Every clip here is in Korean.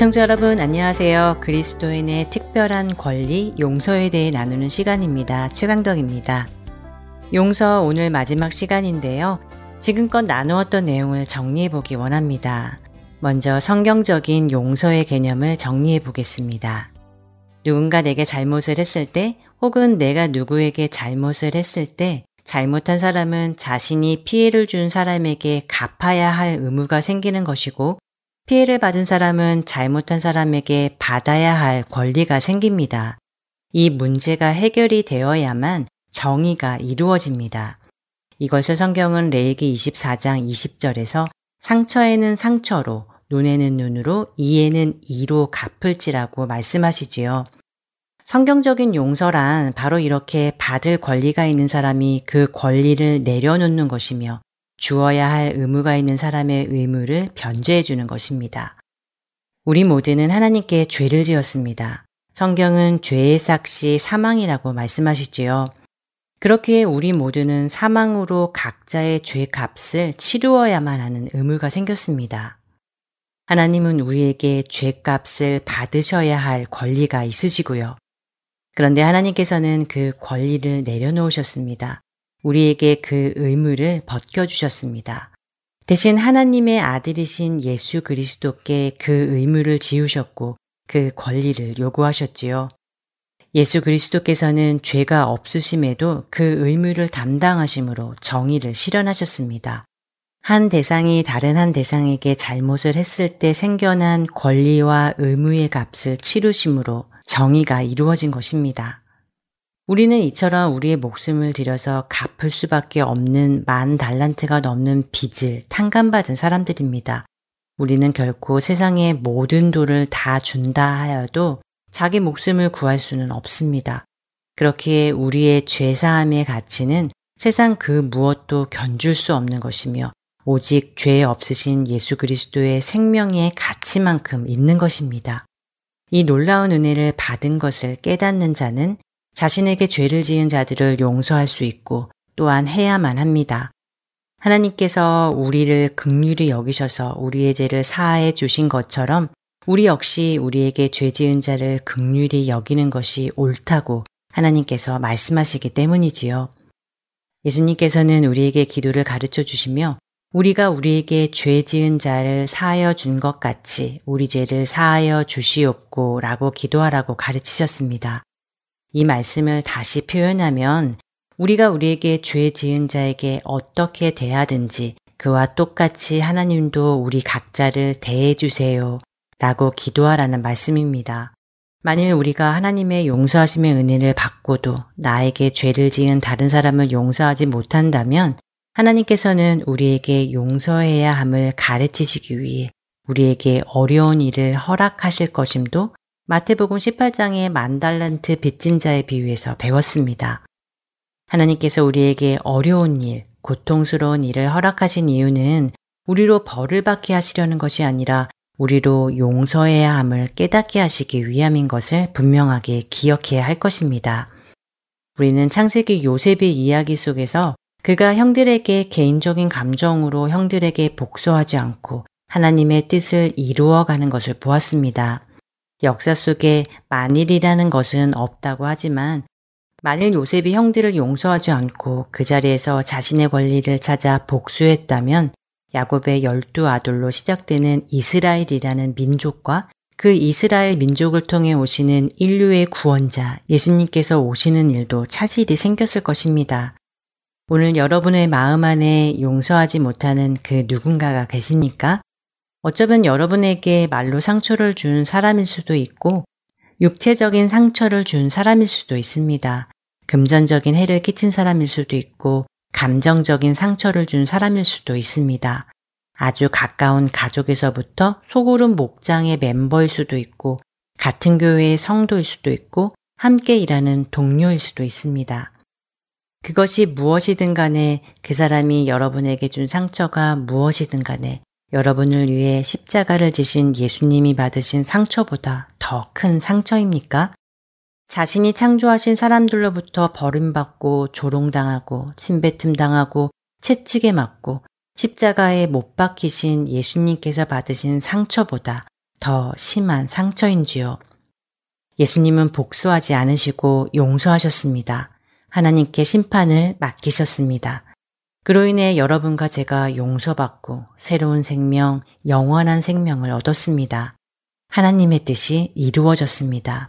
애청자 여러분 안녕하세요. 그리스도인의 특별한 권리 용서에 대해 나누는 시간입니다. 최강덕입니다. 용서 오늘 마지막 시간인데요. 지금껏 나누었던 내용을 정리해 보기 원합니다. 먼저 성경적인 용서의 개념을 정리해 보겠습니다. 누군가 내게 잘못을 했을 때 혹은 내가 누구에게 잘못을 했을 때 잘못한 사람은 자신이 피해를 준 사람에게 갚아야 할 의무가 생기는 것이고 피해를 받은 사람은 잘못한 사람에게 받아야 할 권리가 생깁니다. 이 문제가 해결이 되어야만 정의가 이루어집니다. 이것을 성경은 레이기 24장 20절에서 상처에는 상처로, 눈에는 눈으로, 이에는 이로 갚을지라고 말씀하시지요. 성경적인 용서란 바로 이렇게 받을 권리가 있는 사람이 그 권리를 내려놓는 것이며 주어야 할 의무가 있는 사람의 의무를 변제해 주는 것입니다. 우리 모두는 하나님께 죄를 지었습니다. 성경은 죄의 삭시 사망이라고 말씀하시지요. 그렇기에 우리 모두는 사망으로 각자의 죄 값을 치루어야만 하는 의무가 생겼습니다. 하나님은 우리에게 죄 값을 받으셔야 할 권리가 있으시고요. 그런데 하나님께서는 그 권리를 내려놓으셨습니다. 우리에게 그 의무를 벗겨주셨습니다. 대신 하나님의 아들이신 예수 그리스도께 그 의무를 지우셨고 그 권리를 요구하셨지요. 예수 그리스도께서는 죄가 없으심에도 그 의무를 담당하심으로 정의를 실현하셨습니다. 한 대상이 다른 한 대상에게 잘못을 했을 때 생겨난 권리와 의무의 값을 치르심으로 정의가 이루어진 것입니다. 우리는 이처럼 우리의 목숨을 들여서 갚을 수밖에 없는 만 달란트가 넘는 빚을 탕감받은 사람들입니다. 우리는 결코 세상의 모든 돈을 다 준다 하여도 자기 목숨을 구할 수는 없습니다. 그렇기에 우리의 죄사함의 가치는 세상 그 무엇도 견줄 수 없는 것이며 오직 죄 없으신 예수 그리스도의 생명의 가치만큼 있는 것입니다. 이 놀라운 은혜를 받은 것을 깨닫는 자는 자신에게 죄를 지은 자들을 용서할 수 있고 또한 해야만 합니다. 하나님께서 우리를 극률히 여기셔서 우리의 죄를 사하해 주신 것처럼 우리 역시 우리에게 죄 지은 자를 극률히 여기는 것이 옳다고 하나님께서 말씀하시기 때문이지요. 예수님께서는 우리에게 기도를 가르쳐 주시며 우리가 우리에게 죄 지은 자를 사하여 준 것 같이 우리 죄를 사하여 주시옵고 라고 기도하라고 가르치셨습니다. 이 말씀을 다시 표현하면 우리가 우리에게 죄 지은 자에게 어떻게 대하든지 그와 똑같이 하나님도 우리 각자를 대해 주세요. 라고 기도하라는 말씀입니다. 만일 우리가 하나님의 용서하심의 은혜를 받고도 나에게 죄를 지은 다른 사람을 용서하지 못한다면 하나님께서는 우리에게 용서해야 함을 가르치시기 위해 우리에게 어려운 일을 허락하실 것임도 마태복음 18장의 만달란트 빚진 자의 비유에서 배웠습니다. 하나님께서 우리에게 어려운 일, 고통스러운 일을 허락하신 이유는 우리로 벌을 받게 하시려는 것이 아니라 우리로 용서해야 함을 깨닫게 하시기 위함인 것을 분명하게 기억해야 할 것입니다. 우리는 창세기 요셉의 이야기 속에서 그가 형들에게 개인적인 감정으로 형들에게 복수하지 않고 하나님의 뜻을 이루어가는 것을 보았습니다. 역사 속에 만일이라는 것은 없다고 하지만 만일 요셉이 형들을 용서하지 않고 그 자리에서 자신의 권리를 찾아 복수했다면 야곱의 열두 아들로 시작되는 이스라엘이라는 민족과 그 이스라엘 민족을 통해 오시는 인류의 구원자 예수님께서 오시는 일도 차질이 생겼을 것입니다. 오늘 여러분의 마음 안에 용서하지 못하는 그 누군가가 계십니까? 어쩌면 여러분에게 말로 상처를 준 사람일 수도 있고 육체적인 상처를 준 사람일 수도 있습니다. 금전적인 해를 끼친 사람일 수도 있고 감정적인 상처를 준 사람일 수도 있습니다. 아주 가까운 가족에서부터 소그룹 목장의 멤버일 수도 있고 같은 교회의 성도일 수도 있고 함께 일하는 동료일 수도 있습니다. 그것이 무엇이든 간에 그 사람이 여러분에게 준 상처가 무엇이든 간에 여러분을 위해 십자가를 지신 예수님이 받으신 상처보다 더 큰 상처입니까? 자신이 창조하신 사람들로부터 버림받고 조롱당하고 침뱉음 당하고 채찍에 맞고 십자가에 못 박히신 예수님께서 받으신 상처보다 더 심한 상처인지요. 예수님은 복수하지 않으시고 용서하셨습니다. 하나님께 심판을 맡기셨습니다. 그로 인해 여러분과 제가 용서받고 새로운 생명, 영원한 생명을 얻었습니다. 하나님의 뜻이 이루어졌습니다.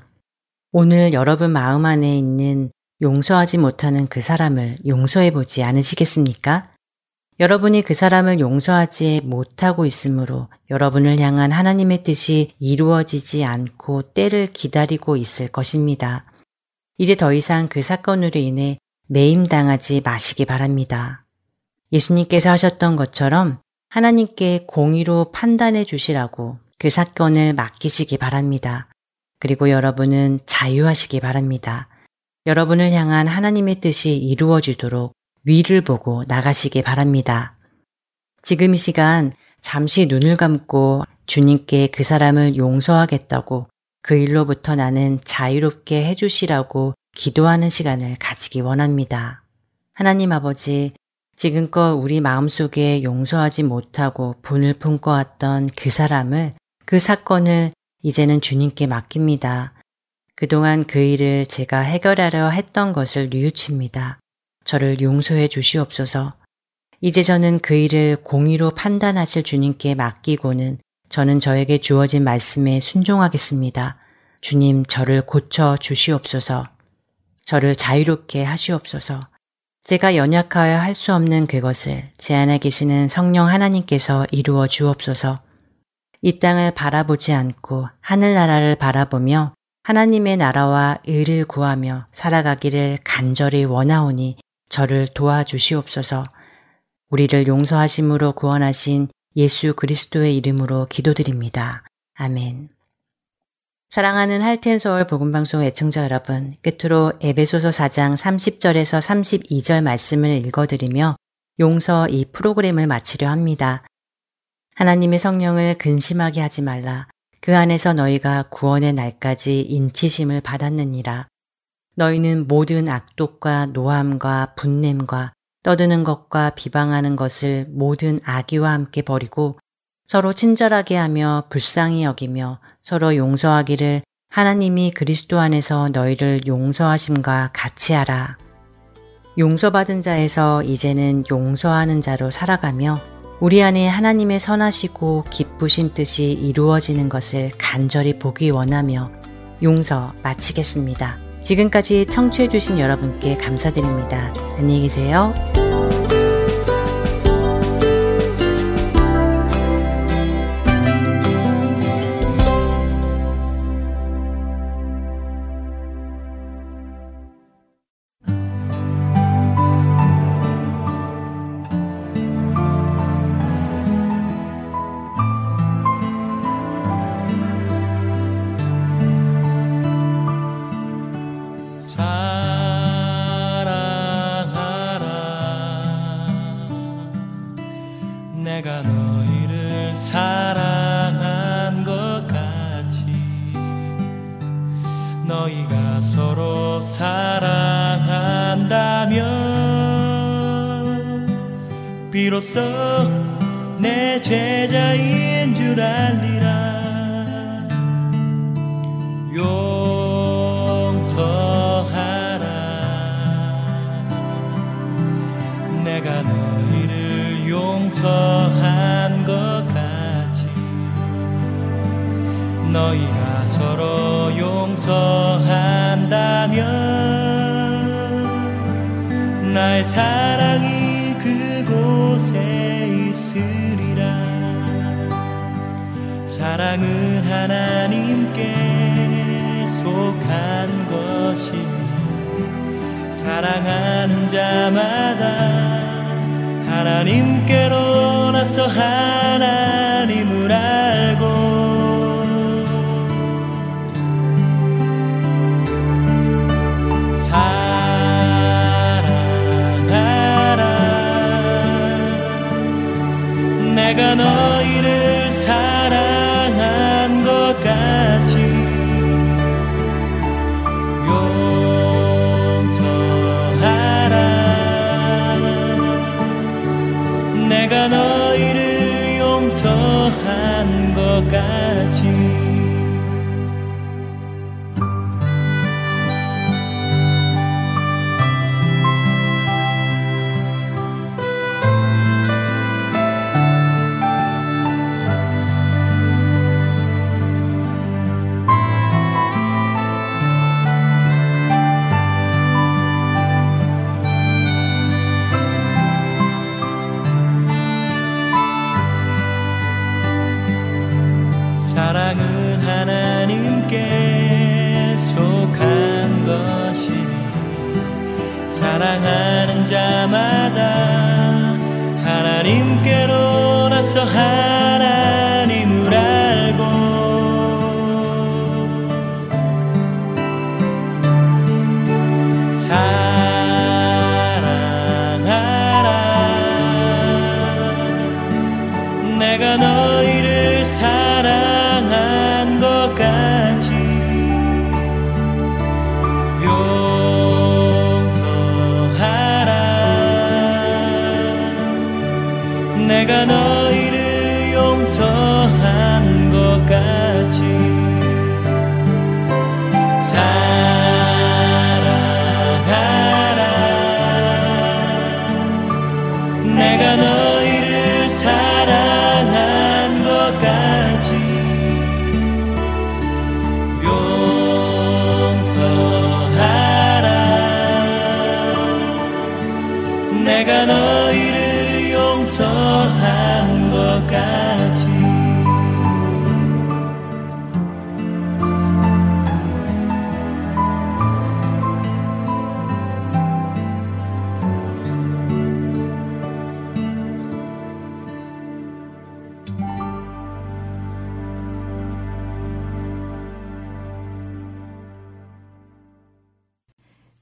오늘 여러분 마음 안에 있는 용서하지 못하는 그 사람을 용서해 보지 않으시겠습니까? 여러분이 그 사람을 용서하지 못하고 있으므로 여러분을 향한 하나님의 뜻이 이루어지지 않고 때를 기다리고 있을 것입니다. 이제 더 이상 그 사건으로 인해 매임당하지 마시기 바랍니다. 예수님께서 하셨던 것처럼 하나님께 공의로 판단해 주시라고 그 사건을 맡기시기 바랍니다. 그리고 여러분은 자유하시기 바랍니다. 여러분을 향한 하나님의 뜻이 이루어지도록 위를 보고 나가시기 바랍니다. 지금 이 시간 잠시 눈을 감고 주님께 그 사람을 용서하겠다고 그 일로부터 나는 자유롭게 해주시라고 기도하는 시간을 가지기 원합니다. 하나님 아버지, 지금껏 우리 마음속에 용서하지 못하고 분을 품고 왔던 그 사람을, 그 사건을 이제는 주님께 맡깁니다. 그동안 그 일을 제가 해결하려 했던 것을 뉘우칩니다. 저를 용서해 주시옵소서. 이제 저는 그 일을 공의로 판단하실 주님께 맡기고는 저는 저에게 주어진 말씀에 순종하겠습니다. 주님, 저를 고쳐 주시옵소서. 저를 자유롭게 하시옵소서. 제가 연약하여 할 수 없는 그것을 제 안에 계시는 성령 하나님께서 이루어 주옵소서. 이 땅을 바라보지 않고 하늘나라를 바라보며 하나님의 나라와 의를 구하며 살아가기를 간절히 원하오니 저를 도와주시옵소서. 우리를 용서하심으로 구원하신 예수 그리스도의 이름으로 기도드립니다. 아멘. 사랑하는 할텐서울 복음방송 애청자 여러분, 끝으로 에베소서 4장 30절에서 32절 말씀을 읽어드리며 용서 이 프로그램을 마치려 합니다. 하나님의 성령을 근심하게 하지 말라. 그 안에서 너희가 구원의 날까지 인치심을 받았느니라. 너희는 모든 악독과 노함과 분냄과 떠드는 것과 비방하는 것을 모든 악의와 함께 버리고 서로 친절하게 하며 불쌍히 여기며 서로 용서하기를 하나님이 그리스도 안에서 너희를 용서하심과 같이 하라. 용서받은 자에서 이제는 용서하는 자로 살아가며 우리 안에 하나님의 선하시고 기쁘신 뜻이 이루어지는 것을 간절히 보기 원하며 용서 마치겠습니다. 지금까지 청취해주신 여러분께 감사드립니다. 안녕히 계세요. 내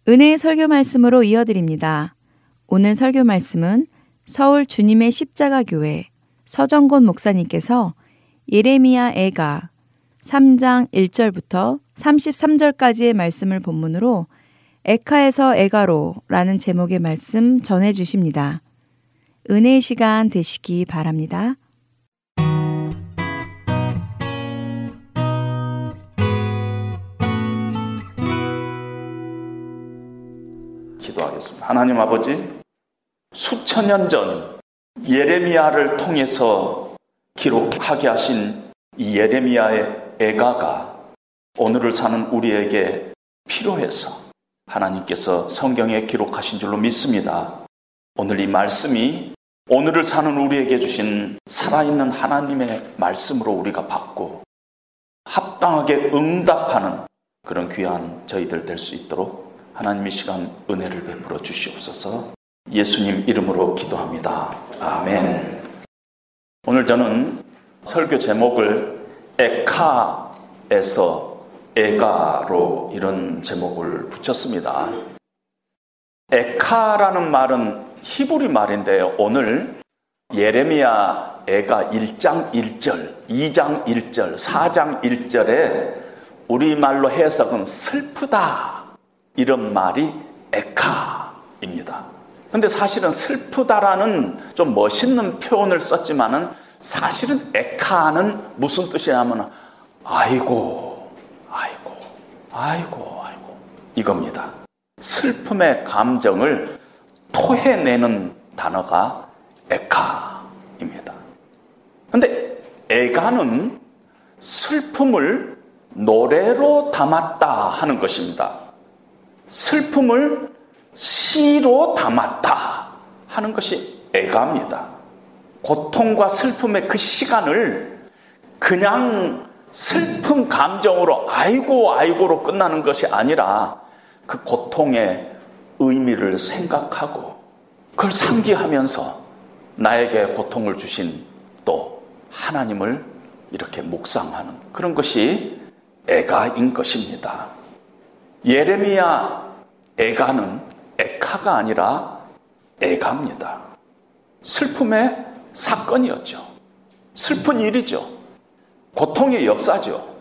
은혜의 설교 말씀으로 이어드립니다. 오늘 설교 말씀은 서울 주님의 십자가 교회 서정곤 목사님께서 예레미야 애가 3장 1절부터 33절까지의 말씀을 본문으로 에카에서 에가로라는 제목의 말씀 전해 주십니다. 은혜의 시간 되시기 바랍니다. 기도하겠습니다. 하나님 아버지, 수천 년 전 예레미야를 통해서 기록하게 하신 이 예레미야의 애가가 오늘을 사는 우리에게 필요해서 하나님께서 성경에 기록하신 줄로 믿습니다. 오늘 이 말씀이 오늘을 사는 우리에게 주신 살아있는 하나님의 말씀으로 우리가 받고 합당하게 응답하는 그런 귀한 저희들 될 수 있도록 하나님의 시간 은혜를 베풀어 주시옵소서 예수님 이름으로 기도합니다. 아멘. 오늘 저는 설교 제목을 에카에서 에가로 이런 제목을 붙였습니다. 에카라는 말은 히브리 말인데요. 오늘 예레미야 애가 1장 1절, 2장 1절, 4장 1절에 우리말로 해석은 슬프다. 이런 말이 에카입니다. 근데 사실은 슬프다라는 좀 멋있는 표현을 썼지만은 사실은 에카는 무슨 뜻이냐면 아이고, 아이고, 아이고, 아이고 이겁니다. 슬픔의 감정을 토해내는 단어가 에카입니다. 근데 에가는 슬픔을 노래로 담았다 하는 것입니다. 슬픔을 시로 담았다 하는 것이 애가입니다. 고통과 슬픔의 그 시간을 그냥 슬픈 감정으로 아이고 아이고로 끝나는 것이 아니라 그 고통의 의미를 생각하고 그걸 상기하면서 나에게 고통을 주신 또 하나님을 이렇게 묵상하는 그런 것이 애가인 것입니다. 예레미야 애가는 에카가 아니라 애가입니다. 슬픔의 사건이었죠. 슬픈 일이죠. 고통의 역사죠.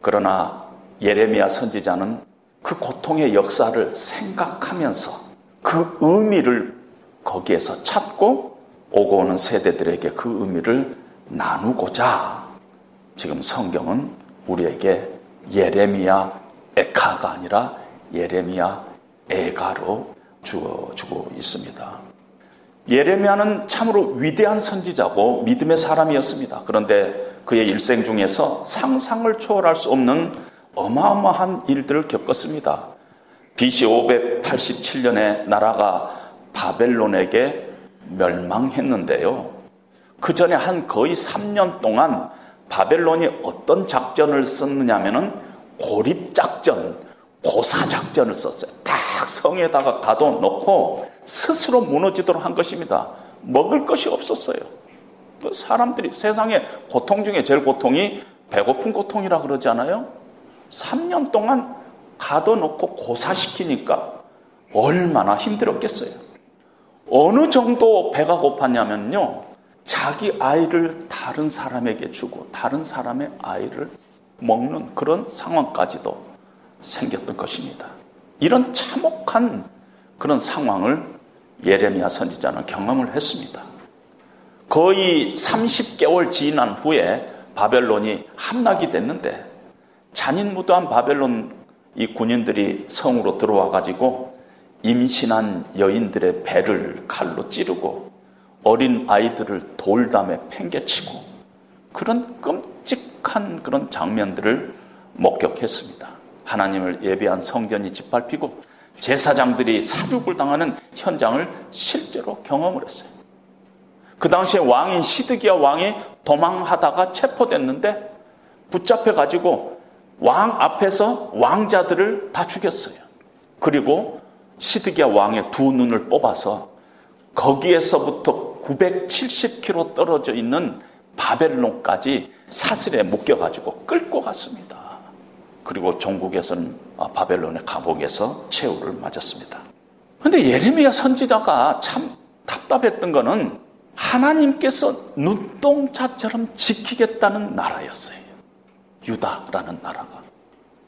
그러나 예레미야 선지자는 그 고통의 역사를 생각하면서 그 의미를 거기에서 찾고 오고 오는 세대들에게 그 의미를 나누고자 지금 성경은 우리에게 예레미야 에카가 아니라 예레미야 에가로 주어주고 있습니다. 예레미야는 참으로 위대한 선지자고 믿음의 사람이었습니다. 그런데 그의 일생 중에서 상상을 초월할 수 없는 어마어마한 일들을 겪었습니다. BC 587년에 나라가 바벨론에게 멸망했는데요. 그 전에 한 거의 3년 동안 바벨론이 어떤 작전을 썼느냐면은 고립작전, 고사작전을 썼어요. 딱 성에다가 가둬놓고 스스로 무너지도록 한 것입니다. 먹을 것이 없었어요. 그 사람들이 세상에 고통 중에 제일 고통이 배고픈 고통이라 그러지 않아요? 3년 동안 가둬놓고 고사시키니까 얼마나 힘들었겠어요. 어느 정도 배가 고팠냐면요. 자기 아이를 다른 사람에게 주고 다른 사람의 아이를 먹는 그런 상황까지도 생겼던 것입니다. 이런 참혹한 그런 상황을 예레미야 선지자는 경험을 했습니다. 거의 30개월 지난 후에 바벨론이 함락이 됐는데 잔인무도한 바벨론 이 군인들이 성으로 들어와 가지고 임신한 여인들의 배를 칼로 찌르고 어린 아이들을 돌담에 팽개치고 그런 끔찍 한 그런 장면들을 목격했습니다. 하나님을 예배한 성전이 짓밟히고 제사장들이 사륙을 당하는 현장을 실제로 경험을 했어요. 그 당시에 왕인 시드기야 왕이 도망하다가 체포됐는데 붙잡혀 가지고 왕 앞에서 왕자들을 다 죽였어요. 그리고 시드기야 왕의 두 눈을 뽑아서 거기에서부터 970km 떨어져 있는 바벨론까지 사슬에 묶여가지고 끌고 갔습니다. 그리고 종국에서는 바벨론의 감옥에서 최후를 맞았습니다. 그런데 예레미야 선지자가 참 답답했던 거는 하나님께서 눈동자처럼 지키겠다는 나라였어요. 유다라는 나라가.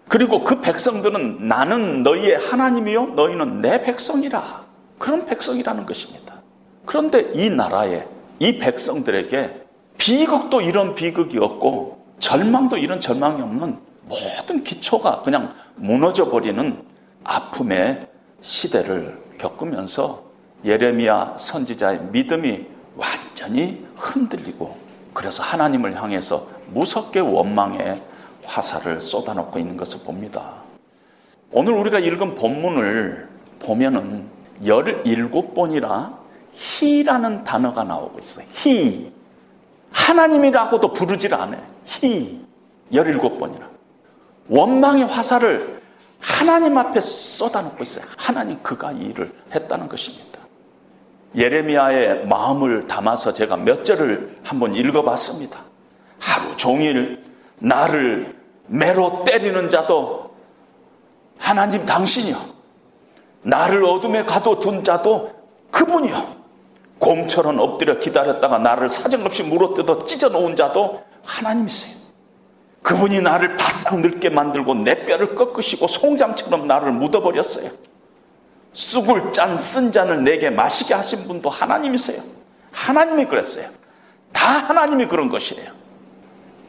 그리고 그 백성들은 나는 너희의 하나님이요, 너희는 내 백성이라. 그런 백성이라는 것입니다. 그런데 이 나라에, 이 백성들에게 비극도 이런 비극이 없고, 절망도 이런 절망이 없는 모든 기초가 그냥 무너져 버리는 아픔의 시대를 겪으면서 예레미야 선지자의 믿음이 완전히 흔들리고 그래서 하나님을 향해서 무섭게 원망의 화살을 쏟아놓고 있는 것을 봅니다. 오늘 우리가 읽은 본문을 보면은 17번이라 히라는 단어가 나오고 있어요. 히. 하나님이라고도 부르질 않아요. 히. 17번이라. 원망의 화살을 하나님 앞에 쏟아놓고 있어요. 하나님 그가 이 일을 했다는 것입니다. 예레미야의 마음을 담아서 제가 몇 절을 한번 읽어봤습니다. 하루 종일 나를 매로 때리는 자도 하나님 당신이요. 나를 어둠에 가둬둔 자도 그분이요. 곰처럼 엎드려 기다렸다가 나를 사정없이 물어뜯어 찢어놓은 자도 하나님이세요. 그분이 나를 바싹 늙게 만들고 내 뼈를 꺾으시고 송장처럼 나를 묻어버렸어요. 쑥을 짠 쓴 잔을 내게 마시게 하신 분도 하나님이세요. 하나님이 그랬어요. 다 하나님이 그런 것이에요.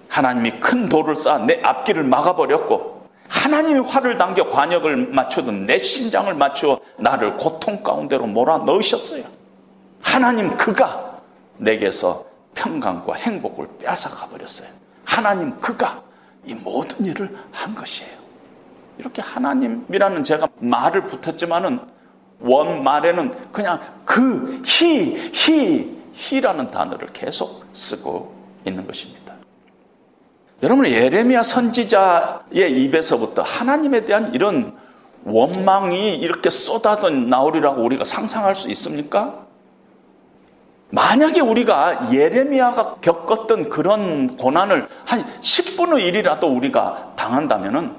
하나님이 큰 돌을 쌓아 내 앞길을 막아버렸고 하나님이 활을 당겨 관역을 맞추던 내 심장을 맞추어 나를 고통 가운데로 몰아 넣으셨어요. 하나님 그가 내게서 평강과 행복을 뺏어가 버렸어요. 하나님 그가 이 모든 일을 한 것이에요. 이렇게 하나님이라는 제가 말을 붙였지만은 원 말에는 그냥 그, 히, 히, 히라는 단어를 계속 쓰고 있는 것입니다. 여러분 예레미야 선지자의 입에서부터 하나님에 대한 이런 원망이 이렇게 쏟아져 나오리라고 우리가 상상할 수 있습니까? 만약에 우리가 예레미야가 겪었던 그런 고난을 한 10분의 1이라도 우리가 당한다면은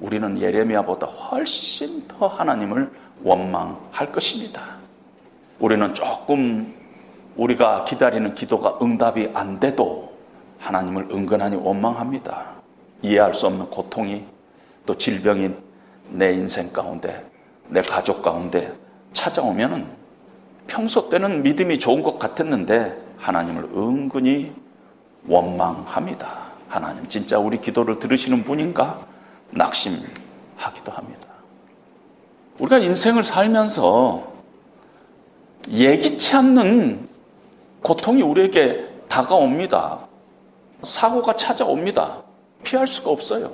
우리는 예레미야보다 훨씬 더 하나님을 원망할 것입니다. 우리는 조금 우리가 기다리는 기도가 응답이 안 돼도 하나님을 은근하니 원망합니다. 이해할 수 없는 고통이 또 질병이 내 인생 가운데 내 가족 가운데 찾아오면은 평소 때는 믿음이 좋은 것 같았는데 하나님을 은근히 원망합니다. 하나님 진짜 우리 기도를 들으시는 분인가 낙심하기도 합니다. 우리가 인생을 살면서 예기치 않는 고통이 우리에게 다가옵니다. 사고가 찾아옵니다. 피할 수가 없어요.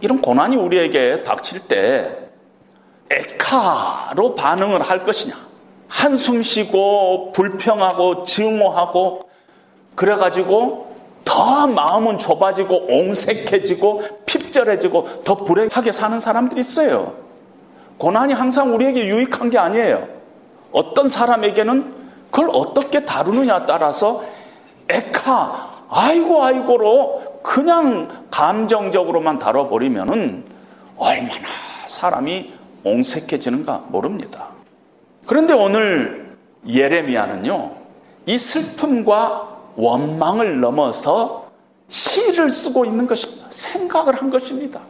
이런 고난이 우리에게 닥칠 때 에카로 반응을 할 것이냐. 한숨 쉬고 불평하고 증오하고 그래가지고 더 마음은 좁아지고 옹색해지고 핍절해지고 더 불행하게 사는 사람들이 있어요. 고난이 항상 우리에게 유익한 게 아니에요. 어떤 사람에게는 그걸 어떻게 다루느냐 따라서 에카, 아이고, 아이고로 그냥 감정적으로만 다뤄버리면은 얼마나 사람이 옹색해지는가 모릅니다. 그런데 오늘 예레미야는요, 이 슬픔과 원망을 넘어서 시를 쓰고 있는 것입니다. 생각을 한 것입니다.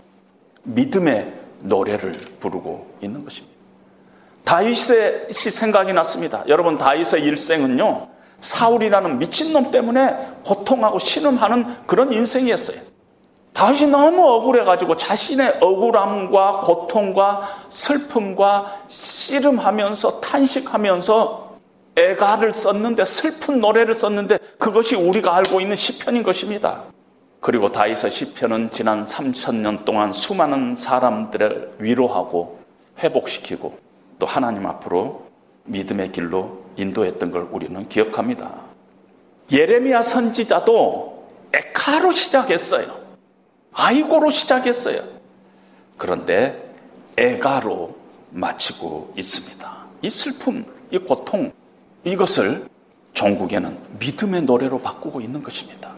믿음의 노래를 부르고 있는 것입니다. 다윗의 생각이 났습니다. 여러분 다윗의 일생은요. 사울이라는 미친놈 때문에 고통하고 신음하는 그런 인생이었어요. 다윗이 너무 억울해가지고 자신의 억울함과 고통과 슬픔과 씨름하면서 탄식하면서 애가를 썼는데 슬픈 노래를 썼는데 그것이 우리가 알고 있는 시편인 것입니다. 그리고 다윗의 시편은 지난 3천 년 동안 수많은 사람들을 위로하고 회복시키고 또 하나님 앞으로 믿음의 길로 인도했던 걸 우리는 기억합니다. 예레미야 선지자도 에카로 시작했어요. 아이고로 시작했어요. 그런데 에가로 마치고 있습니다. 이 슬픔, 이 고통, 이것을 종국에는 믿음의 노래로 바꾸고 있는 것입니다.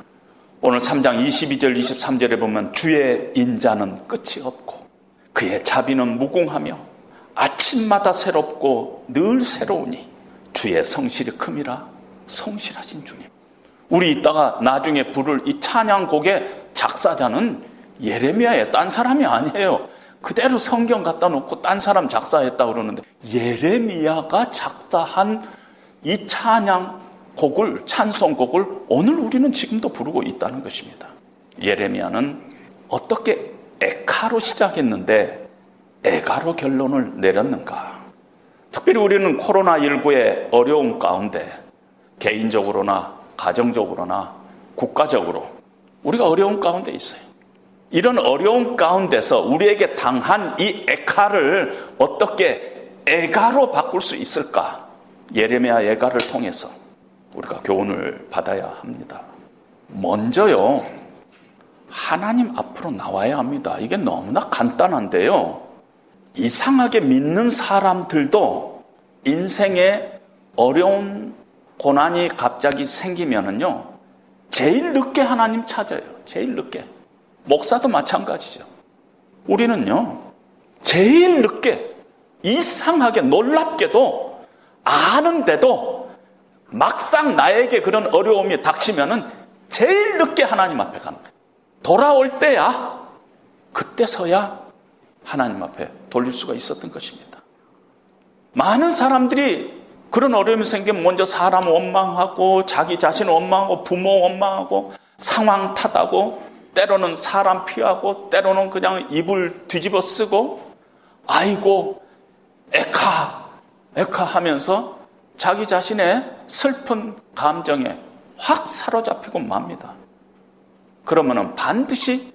오늘 3장 22절, 23절에 보면 주의 인자는 끝이 없고 그의 자비는 무궁하며 아침마다 새롭고 늘 새로우니 주의 성실이 큼이라 성실하신 주님. 우리 이따가 나중에 부를 이 찬양곡의 작사자는 예레미야의 딴 사람이 아니에요. 그대로 성경 갖다 놓고 딴 사람 작사했다 그러는데 예레미야가 작사한 이 찬양 곡을 찬송 곡을 오늘 우리는 지금도 부르고 있다는 것입니다. 예레미야는 어떻게 에카로 시작했는데 에가로 결론을 내렸는가? 특별히 우리는 코로나19의 어려움 가운데 개인적으로나 가정적으로나 국가적으로 우리가 어려운 가운데 있어요. 이런 어려운 가운데서 우리에게 당한 이 에카를 어떻게 에가로 바꿀 수 있을까? 예레미야 예가를 통해서 우리가 교훈을 받아야 합니다. 먼저요, 하나님 앞으로 나와야 합니다. 이게 너무나 간단한데요. 이상하게 믿는 사람들도 인생에 어려운 고난이 갑자기 생기면은요, 제일 늦게 하나님 찾아요. 제일 늦게. 목사도 마찬가지죠. 우리는요, 제일 늦게, 이상하게 놀랍게도 아는데도 막상 나에게 그런 어려움이 닥치면은 제일 늦게 하나님 앞에 가는 거예요. 돌아올 때야, 그때서야 하나님 앞에 돌릴 수가 있었던 것입니다. 많은 사람들이 그런 어려움이 생기면 먼저 사람 원망하고 자기 자신 원망하고 부모 원망하고 상황 탓하고 때로는 사람 피하고 때로는 그냥 입을 뒤집어 쓰고 아이고 에카 에카 하면서 자기 자신의 슬픈 감정에 확 사로잡히고 맙니다. 그러면은 반드시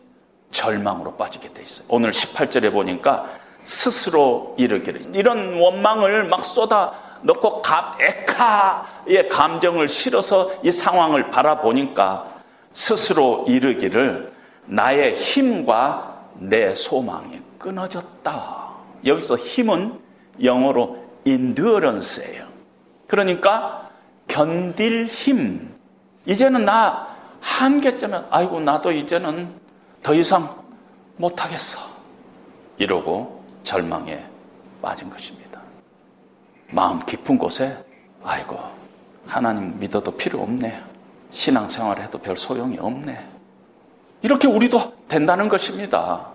절망으로 빠지게 돼 있어요. 오늘 18절에 보니까 스스로 이르기를 이런 원망을 막 쏟아 넣고 에카의 감정을 실어서 이 상황을 바라보니까 스스로 이르기를 나의 힘과 내 소망이 끊어졌다. 여기서 힘은 영어로 endurance예요. 그러니까 견딜 힘. 이제는 나 한계점에 아이고 나도 이제는 더 이상 못하겠어. 이러고 절망에 빠진 것입니다. 마음 깊은 곳에 아이고 하나님 믿어도 필요 없네. 신앙생활 해도 별 소용이 없네. 이렇게 우리도 된다는 것입니다.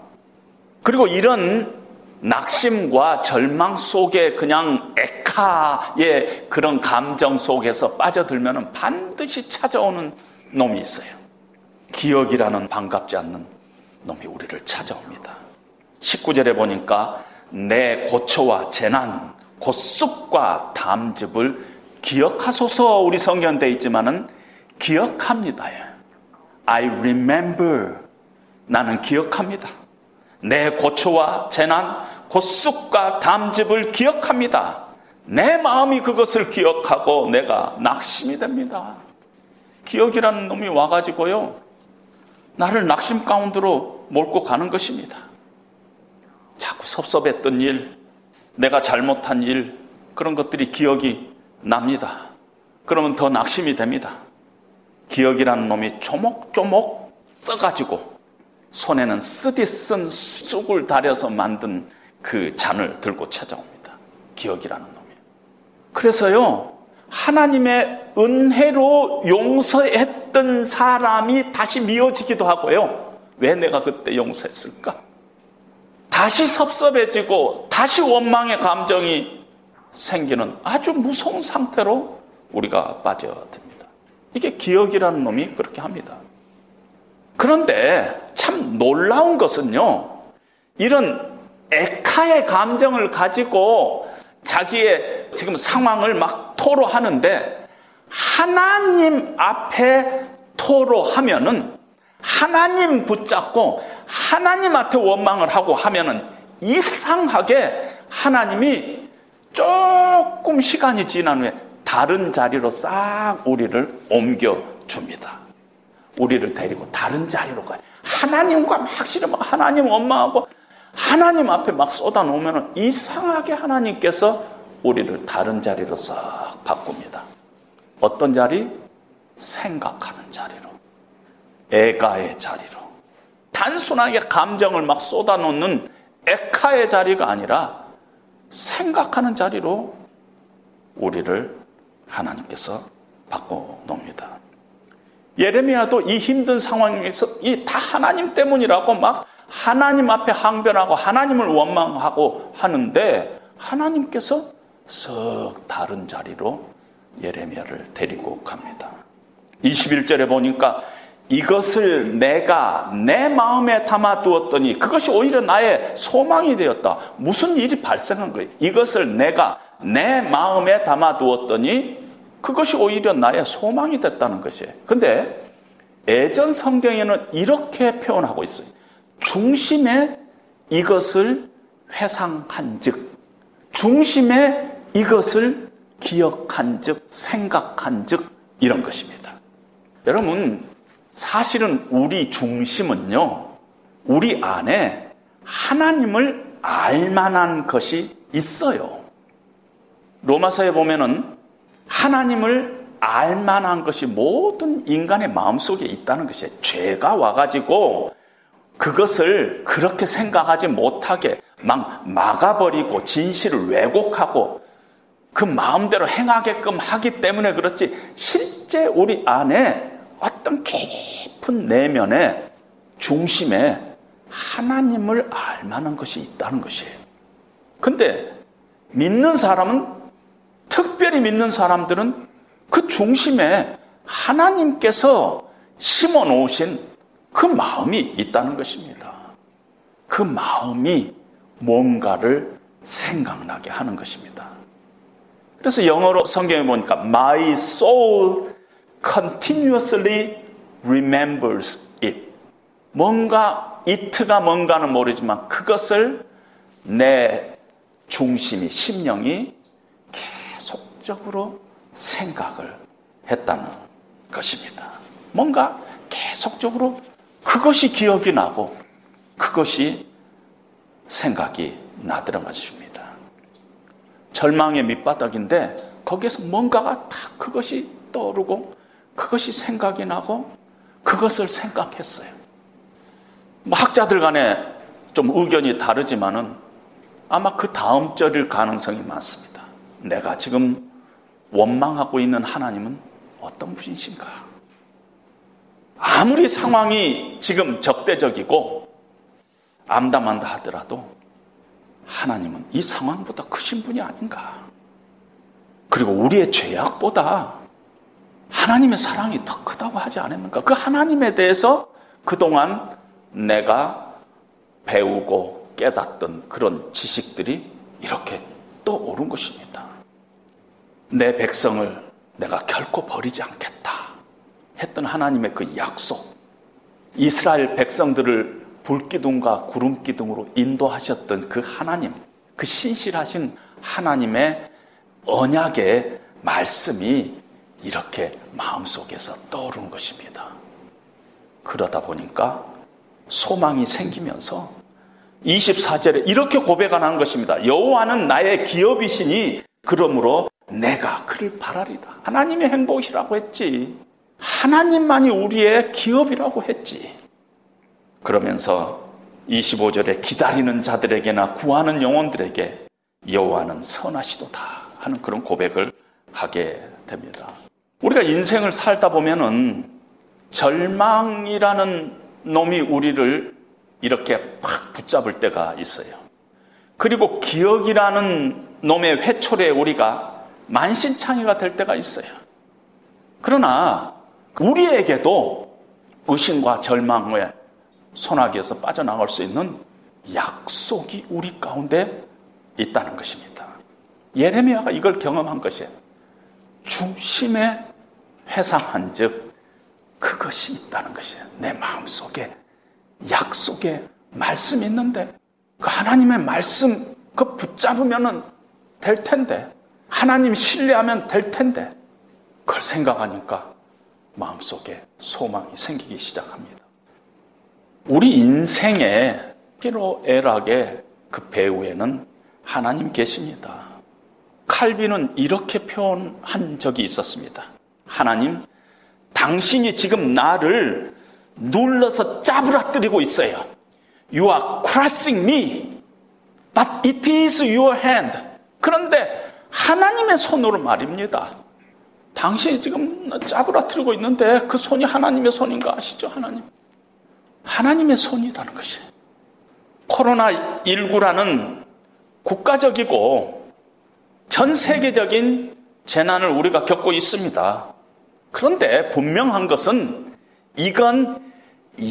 그리고 이런 낙심과 절망 속에 그냥 에카의 그런 감정 속에서 빠져들면 반드시 찾아오는 놈이 있어요. 기억이라는 반갑지 않는 놈이 우리를 찾아옵니다. 19절에 보니까 내 고초와 재난, 고쑥과 담즙을 기억하소서 우리 성경 돼 있지만은 기억합니다. I remember. 나는 기억합니다. 내 고초와 재난, 고쑥과 담즙을 기억합니다. 내 마음이 그것을 기억하고 내가 낙심이 됩니다. 기억이라는 놈이 와가지고요. 나를 낙심 가운데로 몰고 가는 것입니다. 자꾸 섭섭했던 일, 내가 잘못한 일, 그런 것들이 기억이 납니다. 그러면 더 낙심이 됩니다. 기억이라는 놈이 조목조목 써가지고 손에는 쓰디 쓴 쑥을 다려서 만든 그 잔을 들고 찾아옵니다. 기억이라는 놈이. 그래서요, 하나님의 은혜로 용서했던 사람이 다시 미워지기도 하고요. 왜 내가 그때 용서했을까? 다시 섭섭해지고 다시 원망의 감정이 생기는 아주 무서운 상태로 우리가 빠져듭니다. 이게 기억이라는 놈이 그렇게 합니다. 그런데 참 놀라운 것은요, 이런 에카의 감정을 가지고 자기의 지금 상황을 막 토로하는데 하나님 앞에 토로하면은 하나님 붙잡고 하나님 앞에 원망을 하고 하면은 이상하게 하나님이 조금 시간이 지난 후에 다른 자리로 싹 우리를 옮겨 줍니다. 우리를 데리고 다른 자리로 가요. 하나님과 막 싫으면 하나님 원망하고 하나님 앞에 막 쏟아놓으면 이상하게 하나님께서 우리를 다른 자리로 싹 바꿉니다. 어떤 자리? 생각하는 자리로. 애가의 자리로. 단순하게 감정을 막 쏟아놓는 에카의 자리가 아니라 생각하는 자리로 우리를 하나님께서 바꿔 놓습니다. 예레미야도 이 힘든 상황에서 이 다 하나님 때문이라고 막 하나님 앞에 항변하고 하나님을 원망하고 하는데 하나님께서 썩 다른 자리로 예레미야를 데리고 갑니다. 21절에 보니까 이것을 내가 내 마음에 담아 두었더니 그것이 오히려 나의 소망이 되었다. 무슨 일이 발생한 거예요? 이것을 내가 내 마음에 담아 두었더니 그것이 오히려 나의 소망이 됐다는 것이에요. 근데 예전 성경에는 이렇게 표현하고 있어요. 중심에 이것을 회상한 즉, 중심에 이것을 기억한 즉, 생각한 즉, 이런 것입니다. 여러분, 사실은 우리 중심은요, 우리 안에 하나님을 알 만한 것이 있어요. 로마서에 보면은 하나님을 알만한 것이 모든 인간의 마음속에 있다는 것이에요. 죄가 와가지고 그것을 그렇게 생각하지 못하게 막 막아버리고 진실을 왜곡하고 그 마음대로 행하게끔 하기 때문에 그렇지 실제 우리 안에 어떤 깊은 내면의 중심에 하나님을 알만한 것이 있다는 것이에요. 근데 믿는 사람은 특별히 믿는 사람들은 그 중심에 하나님께서 심어 놓으신 그 마음이 있다는 것입니다. 그 마음이 뭔가를 생각나게 하는 것입니다. 그래서 영어로 성경에 보니까 My soul continuously remembers it. 뭔가 it가 뭔가는 모르지만 그것을 내 중심이 심령이 계속적으로 생각을 했다는 것입니다. 뭔가 계속적으로 그것이 기억이 나고 그것이 생각이 나더란 것입니다. 절망의 밑바닥인데 거기에서 뭔가가 다 그것이 떠오르고 그것이 생각이 나고 그것을 생각했어요. 뭐 학자들 간에 좀 의견이 다르지만은 아마 그 다음 절일 가능성이 많습니다. 내가 지금 원망하고 있는 하나님은 어떤 분이신가? 아무리 상황이 지금 적대적이고 암담한다 하더라도 하나님은 이 상황보다 크신 분이 아닌가? 그리고 우리의 죄악보다 하나님의 사랑이 더 크다고 하지 않았는가? 그 하나님에 대해서 그동안 내가 배우고 깨닫던 그런 지식들이 이렇게 떠오른 것입니다. 내 백성을 내가 결코 버리지 않겠다 했던 하나님의 그 약속. 이스라엘 백성들을 불기둥과 구름기둥으로 인도하셨던 그 하나님, 그 신실하신 하나님의 언약의 말씀이 이렇게 마음속에서 떠오르는 것입니다. 그러다 보니까 소망이 생기면서 24절에 이렇게 고백하는 것입니다. 여호와는 나의 기업이시니 그러므로 내가 그를 바라리다. 하나님의 행복이라고 했지. 하나님만이 우리의 기업이라고 했지. 그러면서 25절에 기다리는 자들에게나 구하는 영혼들에게 여호와는 선하시도다 하는 그런 고백을 하게 됩니다. 우리가 인생을 살다 보면은 절망이라는 놈이 우리를 이렇게 확 붙잡을 때가 있어요. 그리고 기억이라는 놈의 회초리에 우리가 만신창이가 될 때가 있어요. 그러나 우리에게도 의심과 절망의 소나기에서 빠져나갈 수 있는 약속이 우리 가운데 있다는 것입니다. 예레미야가 이걸 경험한 것이에요. 중심에 회상한 즉 그것이 있다는 것이에요. 내 마음속에 약속의 말씀이 있는데 그 하나님의 말씀 그 붙잡으면 될 텐데 하나님 신뢰하면 될 텐데 그걸 생각하니까 마음속에 소망이 생기기 시작합니다. 우리 인생의 피로애락의 그 배후에는 하나님 계십니다. 칼빈은 이렇게 표현한 적이 있었습니다. 하나님, 당신이 지금 나를 눌러서 짜부라뜨리고 있어요. You are crushing me, but it is your hand. 그런데 하나님의 손으로 말입니다. 당신이 지금 짜부라뜨리고 있는데 그 손이 하나님의 손인가 아시죠? 하나님. 하나님의 손이라는 것이. 코로나19라는 국가적이고 전 세계적인 재난을 우리가 겪고 있습니다. 그런데 분명한 것은 이건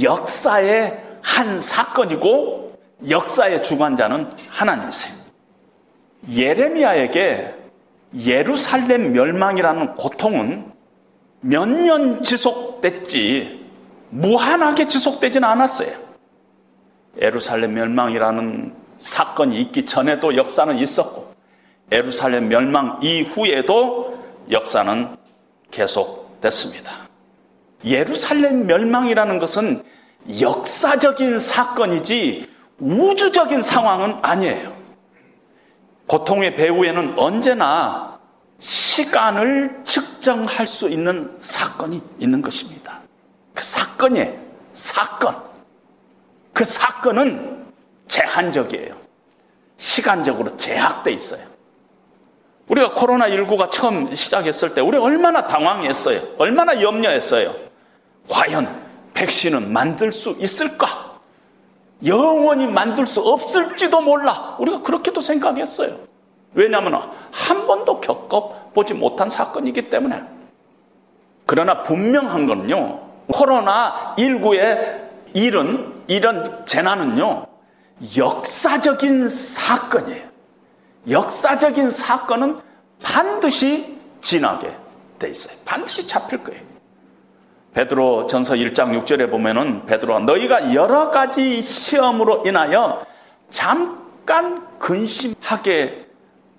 역사의 한 사건이고 역사의 주관자는 하나님이세요. 예레미야에게 예루살렘 멸망이라는 고통은 몇 년 지속됐지 무한하게 지속되지는 않았어요. 예루살렘 멸망이라는 사건이 있기 전에도 역사는 있었고 예루살렘 멸망 이후에도 역사는 계속됐습니다. 예루살렘 멸망이라는 것은 역사적인 사건이지 우주적인 상황은 아니에요. 고통의 배후에는 언제나 시간을 측정할 수 있는 사건이 있는 것입니다. 그 사건이에요. 사건. 그 사건은 제한적이에요. 시간적으로 제약돼 있어요. 우리가 코로나19가 처음 시작했을 때 우리 얼마나 당황했어요. 얼마나 염려했어요. 과연 백신은 만들 수 있을까? 영원히 만들 수 없을지도 몰라. 우리가 그렇게도 생각했어요. 왜냐하면 한 번도 겪어보지 못한 사건이기 때문에. 그러나 분명한 건요. 코로나19의 일은, 이런 재난은요. 역사적인 사건이에요. 역사적인 사건은 반드시 지나게 돼 있어요. 반드시 잡힐 거예요. 베드로 전서 1장 6절에 보면은 베드로가 너희가 여러 가지 시험으로 인하여 잠깐 근심하게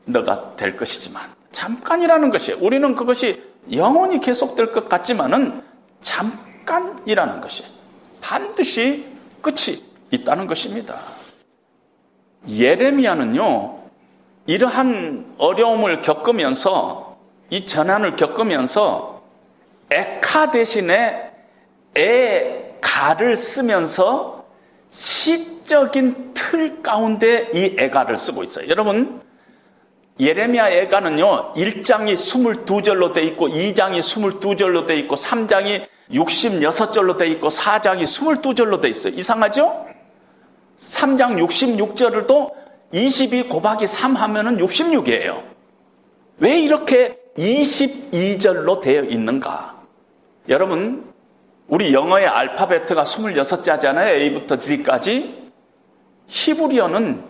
너가 될 것이지만 잠깐이라는 것이 우리는 그것이 영원히 계속될 것 같지만은 잠깐이라는 것이 반드시 끝이 있다는 것입니다. 예레미야는요, 이러한 어려움을 겪으면서, 이 전환을 겪으면서, 에카 대신에 에가를 쓰면서 시적인 틀 가운데 이 에가를 쓰고 있어요. 여러분, 예레미야 애가는요, 1장이 22절로 돼 있고, 2장이 22절로 돼 있고, 3장이 66절로 돼 있고, 4장이 22절로 돼 있어요. 이상하죠? 3장 66절을 또22 곱하기 3 하면은 66이에요. 왜 이렇게 22절로 되어 있는가? 여러분, 우리 영어의 알파베트가 26자잖아요. A부터 Z까지. 히브리어는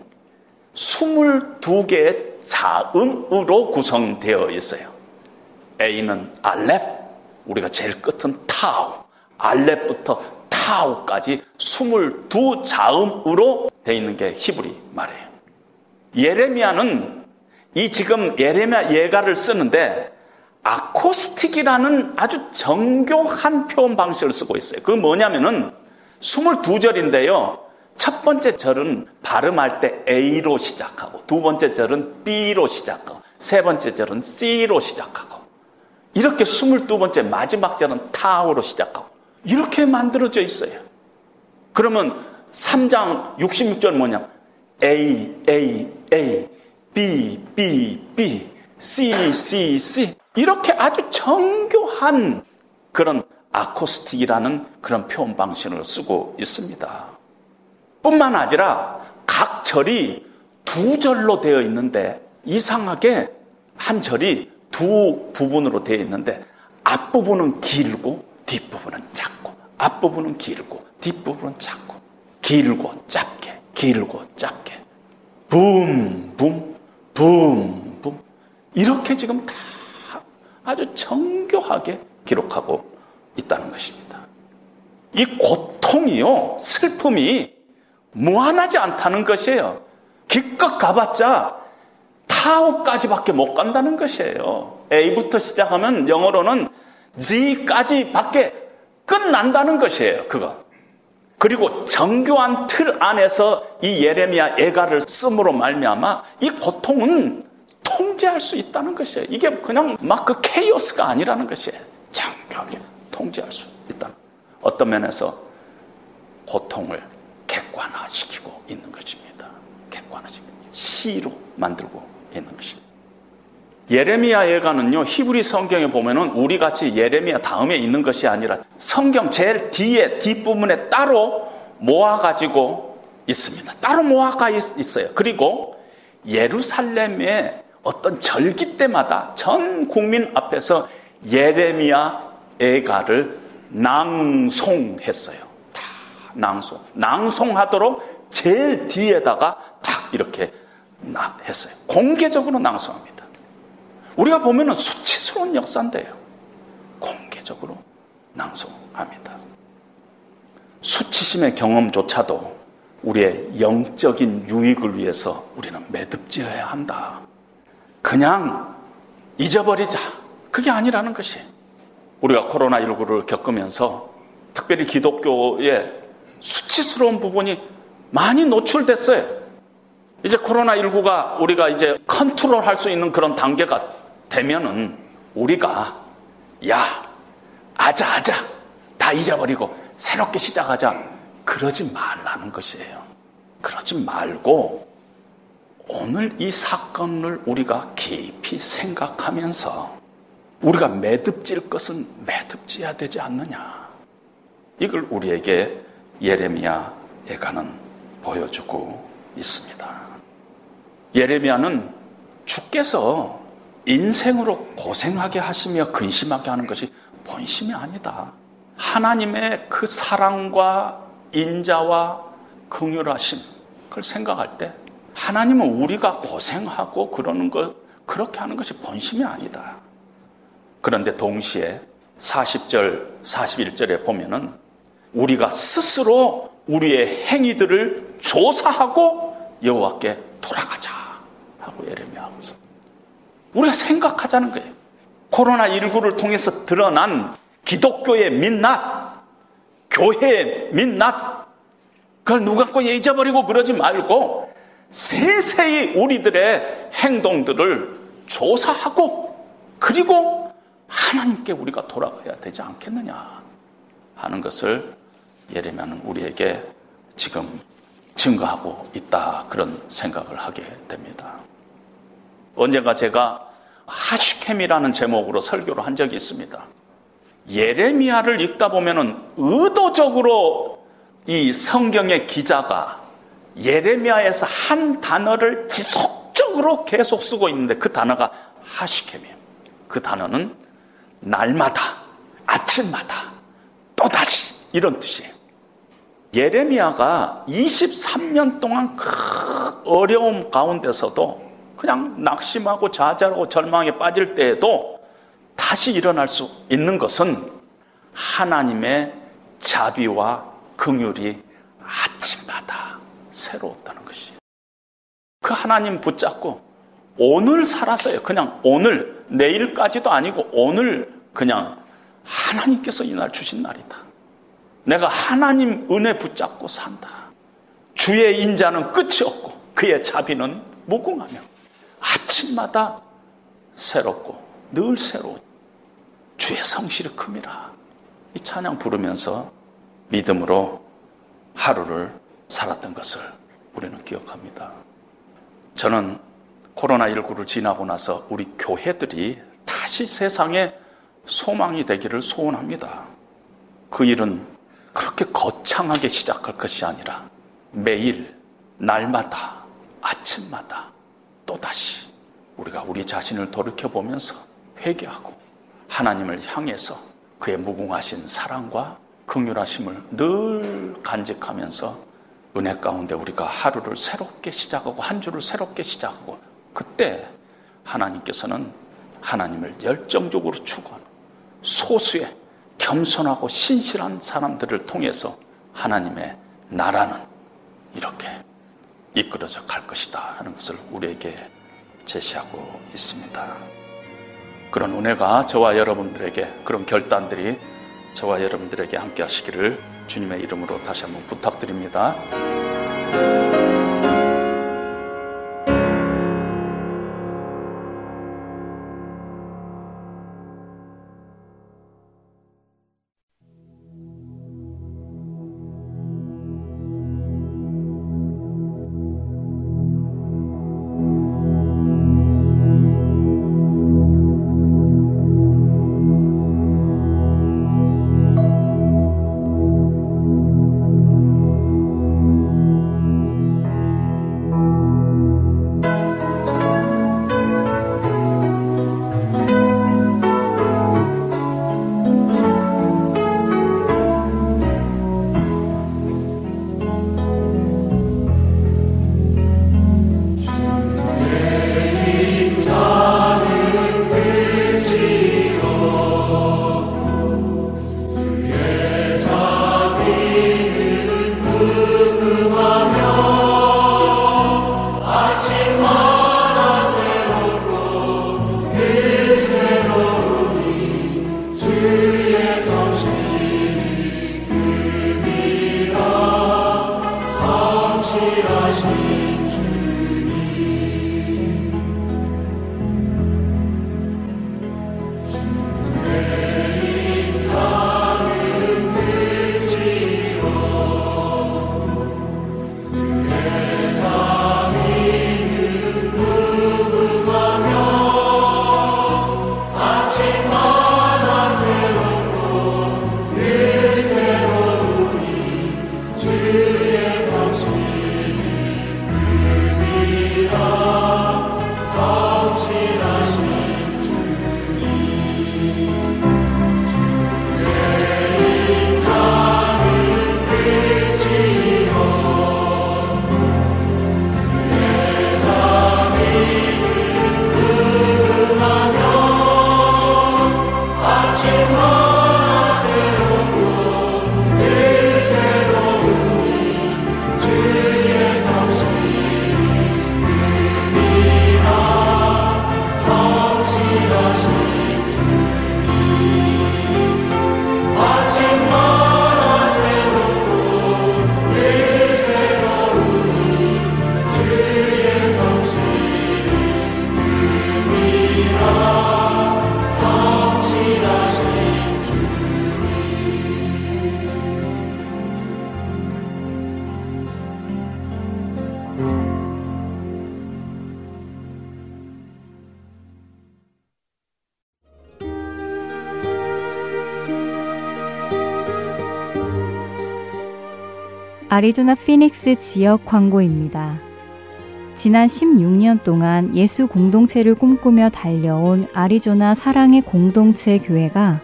22개의 자음으로 구성되어 있어요. A는 알렙, 우리가 제일 끝은 타우, 알렙부터 타우까지 22 자음으로 되어 있는 게 히브리 말이에요. 예레미야는 이 지금 예레미야 예가를 쓰는데 아코스틱이라는 아주 정교한 표현 방식을 쓰고 있어요. 그 뭐냐면은 22절인데요. 첫 번째 절은 발음할 때 A로 시작하고 두 번째 절은 B로 시작하고 세 번째 절은 C로 시작하고 이렇게 22번째 마지막 절은 타우로 시작하고 이렇게 만들어져 있어요. 그러면 3장 66절 뭐냐? A, A, A, B, B, B, C, C, C 이렇게 아주 정교한 그런 아코스틱이라는 그런 표현 방식을 쓰고 있습니다. 뿐만 아니라 각 절이 두 절로 되어 있는데 이상하게 한 절이 두 부분으로 되어 있는데 앞부분은 길고 뒷부분은 작고 앞부분은 길고 뒷부분은 작고 길고 짧게 길고 짧게 붐, 붐, 붐, 붐 이렇게 지금 다 아주 정교하게 기록하고 있다는 것입니다. 이 고통이요, 슬픔이 무한하지 않다는 것이에요. 기껏 가봤자 타오까지밖에 못 간다는 것이에요. A부터 시작하면 영어로는 Z까지 밖에 끝난다는 것이에요. 그거. 그리고 정교한 틀 안에서 이 예레미야 애가를 쓰므로 말미암아 이 고통은 통제할 수 있다는 것이에요. 이게 그냥 막 그 케이오스가 아니라는 것이에요. 정교하게 통제할 수 있다. 어떤 면에서 고통을 객관화시키고 있는 것입니다. 객관화시키고 시로 만들고 있는 것입니다. 예레미야 예가는요 히브리 성경에 보면은 우리 같이 예레미야 다음에 있는 것이 아니라 성경 제일 뒤에 뒷부분에 따로 모아 가지고 있습니다. 따로 모아가 있어요. 그리고 예루살렘의 어떤 절기 때마다 전 국민 앞에서 예레미야 예가를 낭송했어요. 다 낭송. 낭송하도록 제일 뒤에다가 딱 이렇게 했어요. 공개적으로 낭송합니다. 우리가 보면은 수치스러운 역사인데요. 공개적으로 낭송합니다. 수치심의 경험조차도 우리의 영적인 유익을 위해서 우리는 매듭지어야 한다. 그냥 잊어버리자. 그게 아니라는 것이. 우리가 코로나19를 겪으면서 특별히 기독교의 수치스러운 부분이 많이 노출됐어요. 이제 코로나19가 우리가 이제 컨트롤 할 수 있는 그런 단계가 되면은 우리가 야, 아자, 아자. 다 잊어버리고 새롭게 시작하자. 그러지 말라는 것이에요. 그러지 말고 오늘 이 사건을 우리가 깊이 생각하면서 우리가 매듭질 것은 매듭지어야 되지 않느냐. 이걸 우리에게 예레미야 예가는 보여주고 있습니다. 예레미야는 주께서 인생으로 고생하게 하시며 근심하게 하는 것이 본심이 아니다. 하나님의 그 사랑과 인자와 긍휼하심 그걸 생각할 때 하나님은 우리가 고생하고 그러는 것 그렇게 하는 것이 본심이 아니다. 그런데 동시에 40절, 41절에 보면은 우리가 스스로 우리의 행위들을 조사하고 여호와께 돌아가자 하고 예레미야 하면서 우리가 생각하자는 거예요. 코로나 19를 통해서 드러난 기독교의 민낯, 교회 민낯 그걸 누가 꼭 잊어버리고 그러지 말고 세세히 우리들의 행동들을 조사하고 그리고 하나님께 우리가 돌아가야 되지 않겠느냐 하는 것을 예레미야는 우리에게 지금 증거하고 있다 그런 생각을 하게 됩니다. 언젠가 제가 하시캠이라는 제목으로 설교를 한 적이 있습니다. 예레미야를 읽다 보면은 의도적으로 이 성경의 기자가 예레미야에서 한 단어를 지속적으로 계속 쓰고 있는데 그 단어가 하시캠이에요. 그 단어는 날마다, 아침마다, 또다시 이런 뜻이에요. 예레미야가 23년 동안 큰 어려움 가운데서도 그냥 낙심하고 좌절하고 절망에 빠질 때에도 다시 일어날 수 있는 것은 하나님의 자비와 긍휼이 아침마다 새로웠다는 것이에요. 그 하나님 붙잡고 오늘 살았어요. 그냥 오늘 내일까지도 아니고 오늘 그냥 하나님께서 이날 주신 날이다. 내가 하나님 은혜 붙잡고 산다. 주의 인자는 끝이 없고 그의 자비는 무궁하며 아침마다 새롭고 늘 새로운 주의 성실이 큼이라. 이 찬양 부르면서 믿음으로 하루를 살았던 것을 우리는 기억합니다. 저는 코로나19를 지나고 나서 우리 교회들이 다시 세상에 소망이 되기를 소원합니다. 그 일은 그렇게 거창하게 시작할 것이 아니라 매일, 날마다, 아침마다 또다시 우리가 우리 자신을 돌이켜보면서 회개하고 하나님을 향해서 그의 무궁하신 사랑과 긍휼하심을 늘 간직하면서 은혜 가운데 우리가 하루를 새롭게 시작하고 한 주를 새롭게 시작하고 그때 하나님께서는 하나님을 열정적으로 추구하는 소수의 겸손하고 신실한 사람들을 통해서 하나님의 나라는 이렇게 이끌어져 갈 것이다 하는 것을 우리에게 제시하고 있습니다. 그런 은혜가 저와 여러분들에게 그런 결단들이 저와 여러분들에게 함께 하시기를 주님의 이름으로 다시 한번 부탁드립니다. 아리조나 피닉스 지역 광고입니다. 지난 16년 동안 예수 공동체를 꿈꾸며 달려온 아리조나 사랑의 공동체 교회가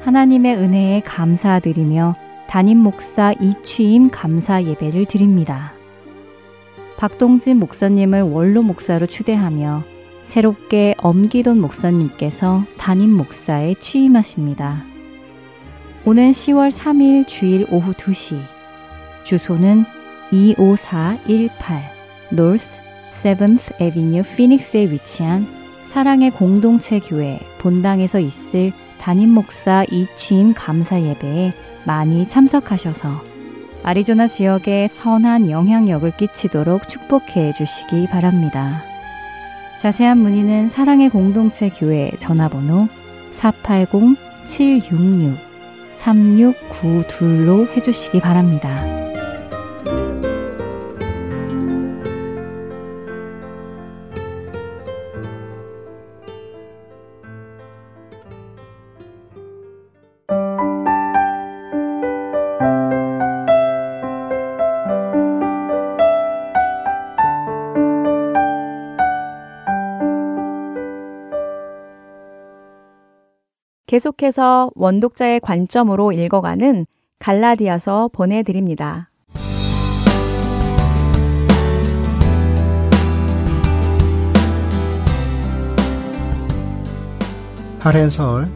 하나님의 은혜에 감사드리며 담임 목사 이취임 감사 예배를 드립니다. 박동진 목사님을 원로 목사로 추대하며 새롭게 엄기돈 목사님께서 담임 목사에 취임하십니다. 오는 10월 3일 주일 오후 2시 주소는 25418 North 7th Avenue 피닉스에 위치한 사랑의 공동체 교회 본당에서 있을 담임 목사 이취임 감사 예배에 많이 참석하셔서 아리조나 지역에 선한 영향력을 끼치도록 축복해 주시기 바랍니다. 자세한 문의는 사랑의 공동체 교회 전화번호 480-766-3692로 해주시기 바랍니다. 계속해서 원독자의 관점으로 읽어가는 갈라디아서 보내드립니다. 하렌 서울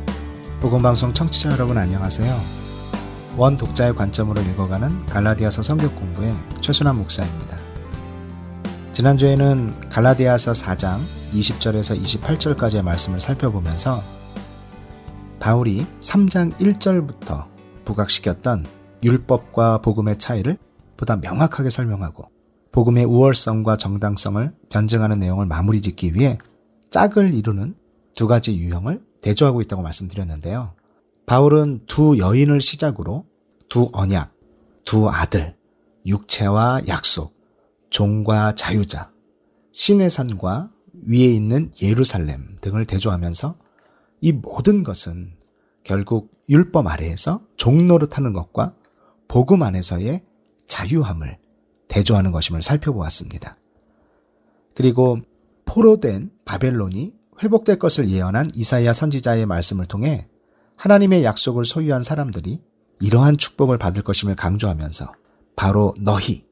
복음방송 청취자 여러분 안녕하세요. 원 독자의 관점으로 읽어가는 갈라디아서 성경 공부의 최순환 목사입니다. 지난주에는 갈라디아서 4장 20절에서 28절까지의 말씀을 살펴보면서 바울이 3장 1절부터 부각시켰던 율법과 복음의 차이를 보다 명확하게 설명하고 복음의 우월성과 정당성을 변증하는 내용을 마무리 짓기 위해 짝을 이루는 두 가지 유형을 대조하고 있다고 말씀드렸는데요. 바울은 두 여인을 시작으로 두 언약, 두 아들, 육체와 약속, 종과 자유자, 신의 산과 위에 있는 예루살렘 등을 대조하면서 이 모든 것은 결국 율법 아래에서 종노릇하는 것과 복음 안에서의 자유함을 대조하는 것임을 살펴보았습니다. 그리고 포로된 바벨론이 회복될 것을 예언한 이사야 선지자의 말씀을 통해 하나님의 약속을 소유한 사람들이 이러한 축복을 받을 것임을 강조하면서 바로 너희,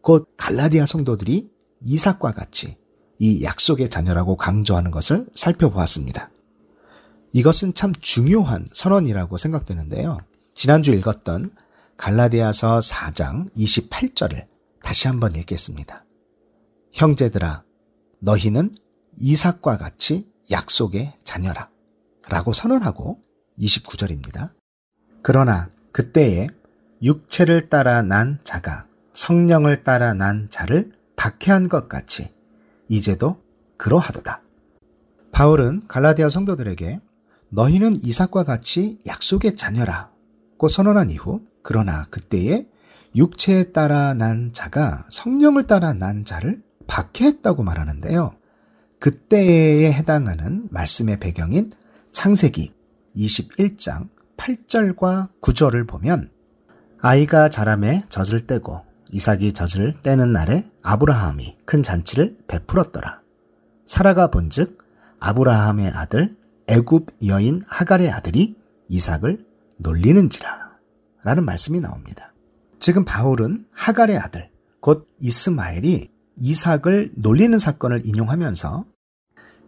곧 갈라디아 성도들이 이삭과 같이 이 약속의 자녀라고 강조하는 것을 살펴보았습니다. 이것은 참 중요한 선언이라고 생각되는데요. 지난주 읽었던 갈라디아서 4장 28절을 다시 한번 읽겠습니다. 형제들아, 너희는 이삭과 같이 약속의 자녀라. 라고 선언하고 29절입니다. 그러나 그때에 육체를 따라 난 자가 성령을 따라 난 자를 박해한 것 같이 이제도 그러하도다. 바울은 갈라디아 성도들에게 너희는 이삭과 같이 약속의 자녀라고 선언한 이후 그러나 그때에 육체에 따라 난 자가 성령을 따라 난 자를 박해했다고 말하는데요. 그때에 해당하는 말씀의 배경인 창세기 21장 8절과 9절을 보면 아이가 자람에 젖을 떼고 이삭이 젖을 떼는 날에 아브라함이 큰 잔치를 베풀었더라. 사라가 본즉 아브라함의 아들 애굽 여인 하갈의 아들이 이삭을 놀리는지라 라는 말씀이 나옵니다. 지금 바울은 하갈의 아들 곧 이스마엘이 이삭을 놀리는 사건을 인용하면서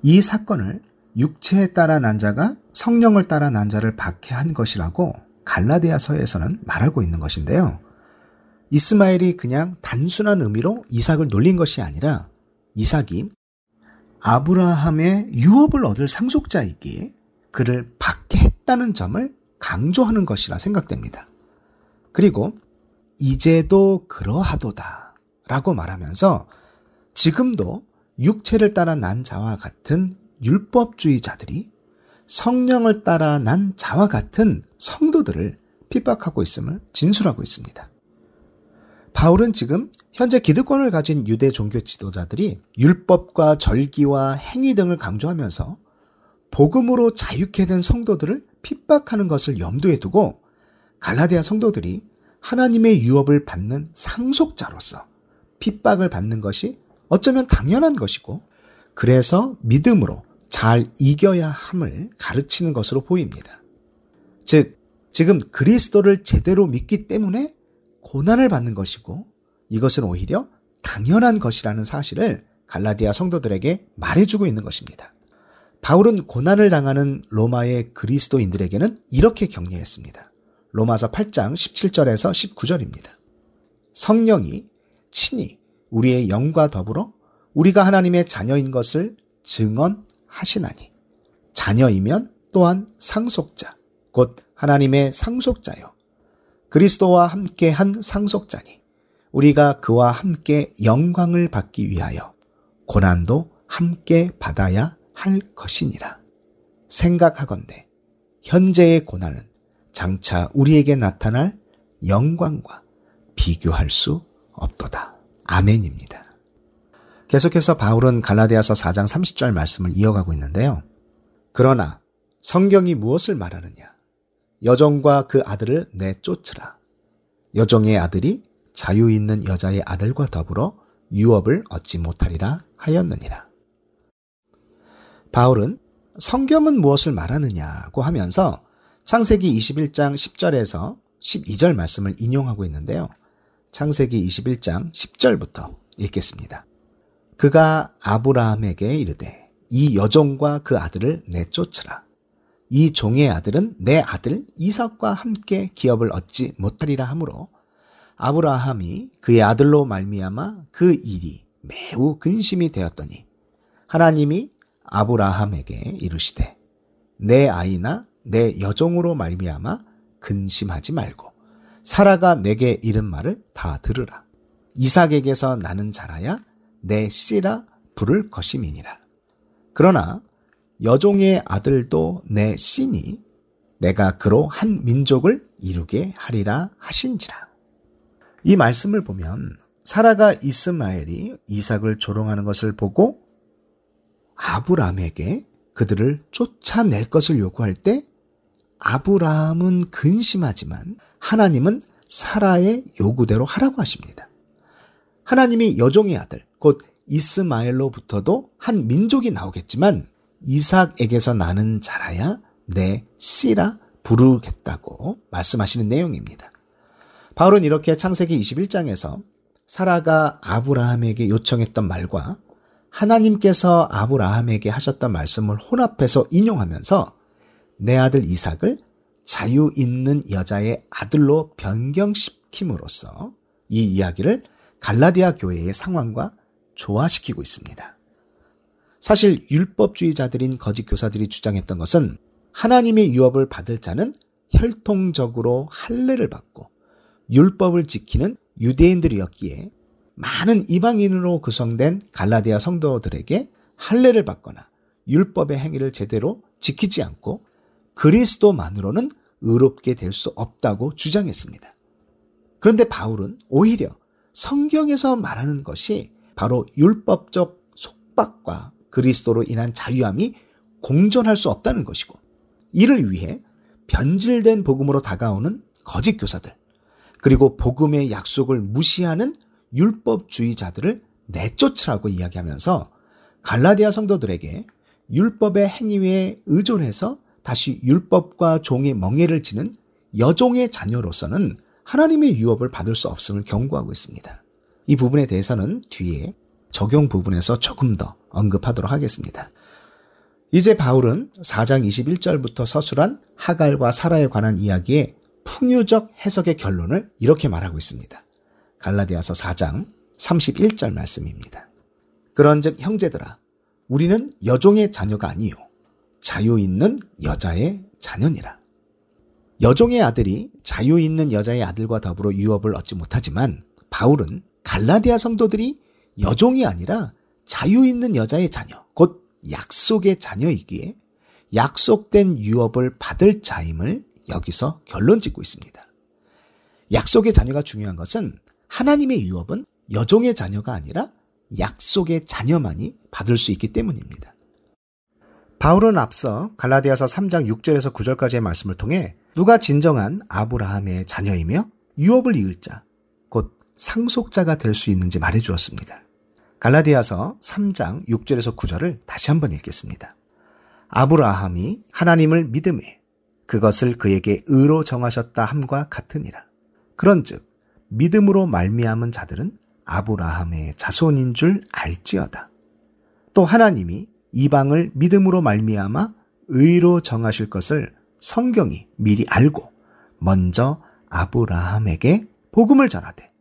이 사건을 육체에 따라 난 자가 성령을 따라 난 자를 박해한 것이라고 갈라디아서에서는 말하고 있는 것인데요. 이스마엘이 그냥 단순한 의미로 이삭을 놀린 것이 아니라 이삭이 아브라함의 유업을 얻을 상속자이기에 그를 박해했다는 점을 강조하는 것이라 생각됩니다. 그리고 이제도 그러하도다 라고 말하면서 지금도 육체를 따라 난 자와 같은 율법주의자들이 성령을 따라 난 자와 같은 성도들을 핍박하고 있음을 진술하고 있습니다. 바울은 지금 현재 기득권을 가진 유대 종교 지도자들이 율법과 절기와 행위 등을 강조하면서 복음으로 자유케 된 성도들을 핍박하는 것을 염두에 두고 갈라디아 성도들이 하나님의 유업을 받는 상속자로서 핍박을 받는 것이 어쩌면 당연한 것이고 그래서 믿음으로 잘 이겨야 함을 가르치는 것으로 보입니다. 즉, 지금 그리스도를 제대로 믿기 때문에 고난을 받는 것이고 이것은 오히려 당연한 것이라는 사실을 갈라디아 성도들에게 말해주고 있는 것입니다. 바울은 고난을 당하는 로마의 그리스도인들에게는 이렇게 격려했습니다. 로마서 8장 17절에서 19절입니다. 성령이 친히 우리의 영과 더불어 우리가 하나님의 자녀인 것을 증언하시나니 자녀이면 또한 상속자 곧 하나님의 상속자요 그리스도와 함께 한 상속자니 우리가 그와 함께 영광을 받기 위하여 고난도 함께 받아야 할 것이니라. 생각하건대 현재의 고난은 장차 우리에게 나타날 영광과 비교할 수 없도다. 아멘입니다. 계속해서 바울은 갈라디아서 4장 30절 말씀을 이어가고 있는데요. 그러나 성경이 무엇을 말하느냐? 여종과 그 아들을 내쫓으라. 여종의 아들이 자유 있는 여자의 아들과 더불어 유업을 얻지 못하리라 하였느니라. 바울은 성경은 무엇을 말하느냐고 하면서 창세기 21장 10절에서 12절 말씀을 인용하고 있는데요. 창세기 21장 10절부터 읽겠습니다. 그가 아브라함에게 이르되 이 여종과 그 아들을 내쫓으라. 이 종의 아들은 내 아들 이삭과 함께 기업을 얻지 못하리라 하므로 아브라함이 그의 아들로 말미암아 그 일이 매우 근심이 되었더니 하나님이 아브라함에게 이르시되 내 아이나 내 여종으로 말미암아 근심하지 말고 사라가 내게 이른 말을 다 들으라. 이삭에게서 나는 자라야 내 씨라 부를 것임이니라. 그러나 여종의 아들도 내 씨니 내가 그로 한 민족을 이루게 하리라 하신지라 이 말씀을 보면 사라가 이스마엘이 이삭을 조롱하는 것을 보고 아브라함에게 그들을 쫓아낼 것을 요구할 때 아브라함은 근심하지만 하나님은 사라의 요구대로 하라고 하십니다. 하나님이 여종의 아들, 곧 이스마엘로부터도 한 민족이 나오겠지만 이삭에게서 나는 자라야 내 씨라 부르겠다고 말씀하시는 내용입니다. 바울은 이렇게 창세기 21장에서 사라가 아브라함에게 요청했던 말과 하나님께서 아브라함에게 하셨던 말씀을 혼합해서 인용하면서 내 아들 이삭을 자유 있는 여자의 아들로 변경시킴으로써 이 이야기를 갈라디아 교회의 상황과 조화시키고 있습니다. 사실 율법주의자들인 거짓 교사들이 주장했던 것은 하나님의 유업을 받을 자는 혈통적으로 할례를 받고 율법을 지키는 유대인들이었기에 많은 이방인으로 구성된 갈라디아 성도들에게 할례를 받거나 율법의 행위를 제대로 지키지 않고 그리스도만으로는 의롭게 될 수 없다고 주장했습니다. 그런데 바울은 오히려 성경에서 말하는 것이 바로 율법적 속박과 그리스도로 인한 자유함이 공존할 수 없다는 것이고 이를 위해 변질된 복음으로 다가오는 거짓 교사들 그리고 복음의 약속을 무시하는 율법주의자들을 내쫓으라고 이야기하면서 갈라디아 성도들에게 율법의 행위에 의존해서 다시 율법과 종의 멍해를 지는 여종의 자녀로서는 하나님의 유업을 받을 수 없음을 경고하고 있습니다. 이 부분에 대해서는 뒤에 적용 부분에서 조금 더 언급하도록 하겠습니다. 이제 바울은 4장 21절부터 서술한 하갈과 사라에 관한 이야기의 풍유적 해석의 결론을 이렇게 말하고 있습니다. 갈라디아서 4장 31절 말씀입니다. 그런즉 형제들아 우리는 여종의 자녀가 아니요 자유 있는 여자의 자녀니라. 여종의 아들이 자유 있는 여자의 아들과 더불어 유업을 얻지 못하지만 바울은 갈라디아 성도들이 여종이 아니라 자유 있는 여자의 자녀, 곧 약속의 자녀이기에 약속된 유업을 받을 자임을 여기서 결론 짓고 있습니다. 약속의 자녀가 중요한 것은 하나님의 유업은 여종의 자녀가 아니라 약속의 자녀만이 받을 수 있기 때문입니다. 바울은 앞서 갈라디아서 3장 6절에서 9절까지의 말씀을 통해 누가 진정한 아브라함의 자녀이며 유업을 이을 자, 곧 상속자가 될 수 있는지 말해 주었습니다. 갈라디아서 3장 6절에서 9절을 다시 한번 읽겠습니다. 아브라함이 하나님을 믿음에 그것을 그에게 의로 정하셨다 함과 같으니라. 그런즉 믿음으로 말미암은 자들은 아브라함의 자손인 줄 알지어다. 또 하나님이 이방을 믿음으로 말미암아 의로 정하실 것을 성경이 미리 알고 먼저 아브라함에게 복음을 전하되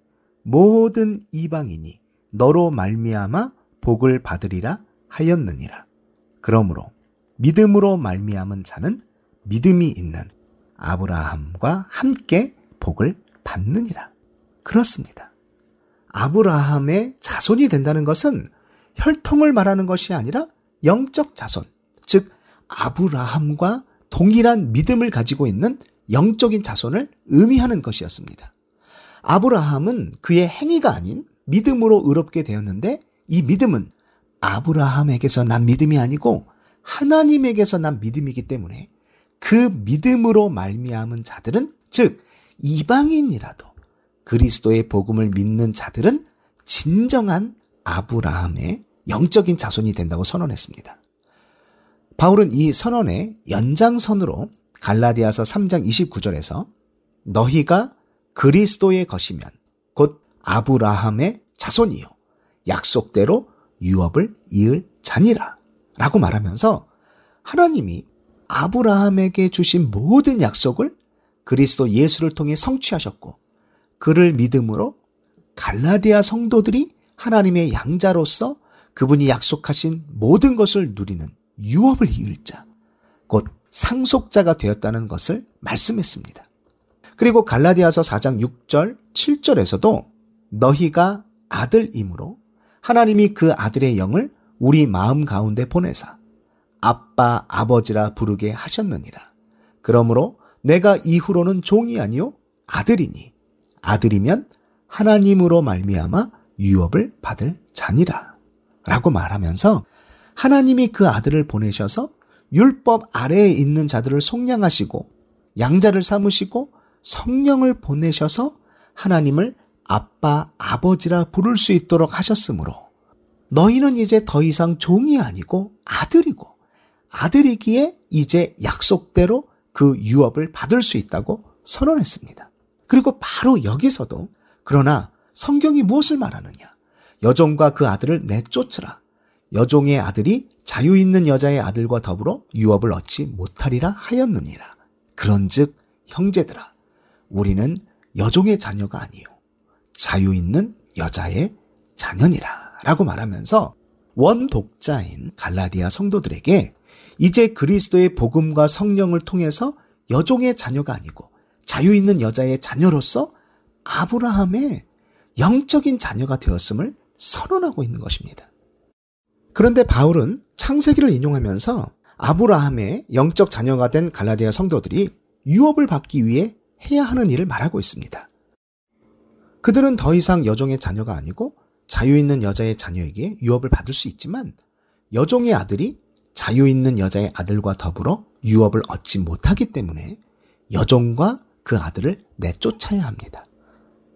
모든 이방인이 너로 말미암아 복을 받으리라 하였느니라. 그러므로 믿음으로 말미암은 자는 믿음이 있는 아브라함과 함께 복을 받느니라. 그렇습니다. 아브라함의 자손이 된다는 것은 혈통을 말하는 것이 아니라 영적 자손, 즉 아브라함과 동일한 믿음을 가지고 있는 영적인 자손을 의미하는 것이었습니다. 아브라함은 그의 행위가 아닌 믿음으로 의롭게 되었는데 이 믿음은 아브라함에게서 난 믿음이 아니고 하나님에게서 난 믿음이기 때문에 그 믿음으로 말미암은 자들은 즉 이방인이라도 그리스도의 복음을 믿는 자들은 진정한 아브라함의 영적인 자손이 된다고 선언했습니다. 바울은 이 선언의 연장선으로 갈라디아서 3장 29절에서 너희가 그리스도의 것이면 곧 아브라함의 자손이요 약속대로 유업을 이을 자니라 라고 말하면서 하나님이 아브라함에게 주신 모든 약속을 그리스도 예수를 통해 성취하셨고 그를 믿음으로 갈라디아 성도들이 하나님의 양자로서 그분이 약속하신 모든 것을 누리는 유업을 이을 자, 곧 상속자가 되었다는 것을 말씀했습니다. 그리고 갈라디아서 4장 6절, 7절에서도 너희가 아들이므로 하나님이 그 아들의 영을 우리 마음 가운데 보내사 아빠 아버지라 부르게 하셨느니라. 그러므로 내가 이후로는 종이 아니요 아들이니 아들이면 하나님으로 말미암아 유업을 받을 자니라. 라고 말하면서 하나님이 그 아들을 보내셔서 율법 아래에 있는 자들을 속량하시고 양자를 삼으시고 성령을 보내셔서 하나님을 아빠, 아버지라 부를 수 있도록 하셨으므로 너희는 이제 더 이상 종이 아니고 아들이고 아들이기에 이제 약속대로 그 유업을 받을 수 있다고 선언했습니다. 그리고 바로 여기서도 그러나 성경이 무엇을 말하느냐? 여종과 그 아들을 내쫓으라. 여종의 아들이 자유 있는 여자의 아들과 더불어 유업을 얻지 못하리라 하였느니라. 그런즉 형제들아 우리는 여종의 자녀가 아니요 자유 있는 여자의 자녀니라 라고 말하면서 원독자인 갈라디아 성도들에게 이제 그리스도의 복음과 성령을 통해서 여종의 자녀가 아니고 자유 있는 여자의 자녀로서 아브라함의 영적인 자녀가 되었음을 선언하고 있는 것입니다. 그런데 바울은 창세기를 인용하면서 아브라함의 영적 자녀가 된 갈라디아 성도들이 유업을 받기 위해 해야 하는 일을 말하고 있습니다. 그들은 더 이상 여종의 자녀가 아니고 자유 있는 여자의 자녀에게 유업을 받을 수 있지만 여종의 아들이 자유 있는 여자의 아들과 더불어 유업을 얻지 못하기 때문에 여종과 그 아들을 내쫓아야 합니다.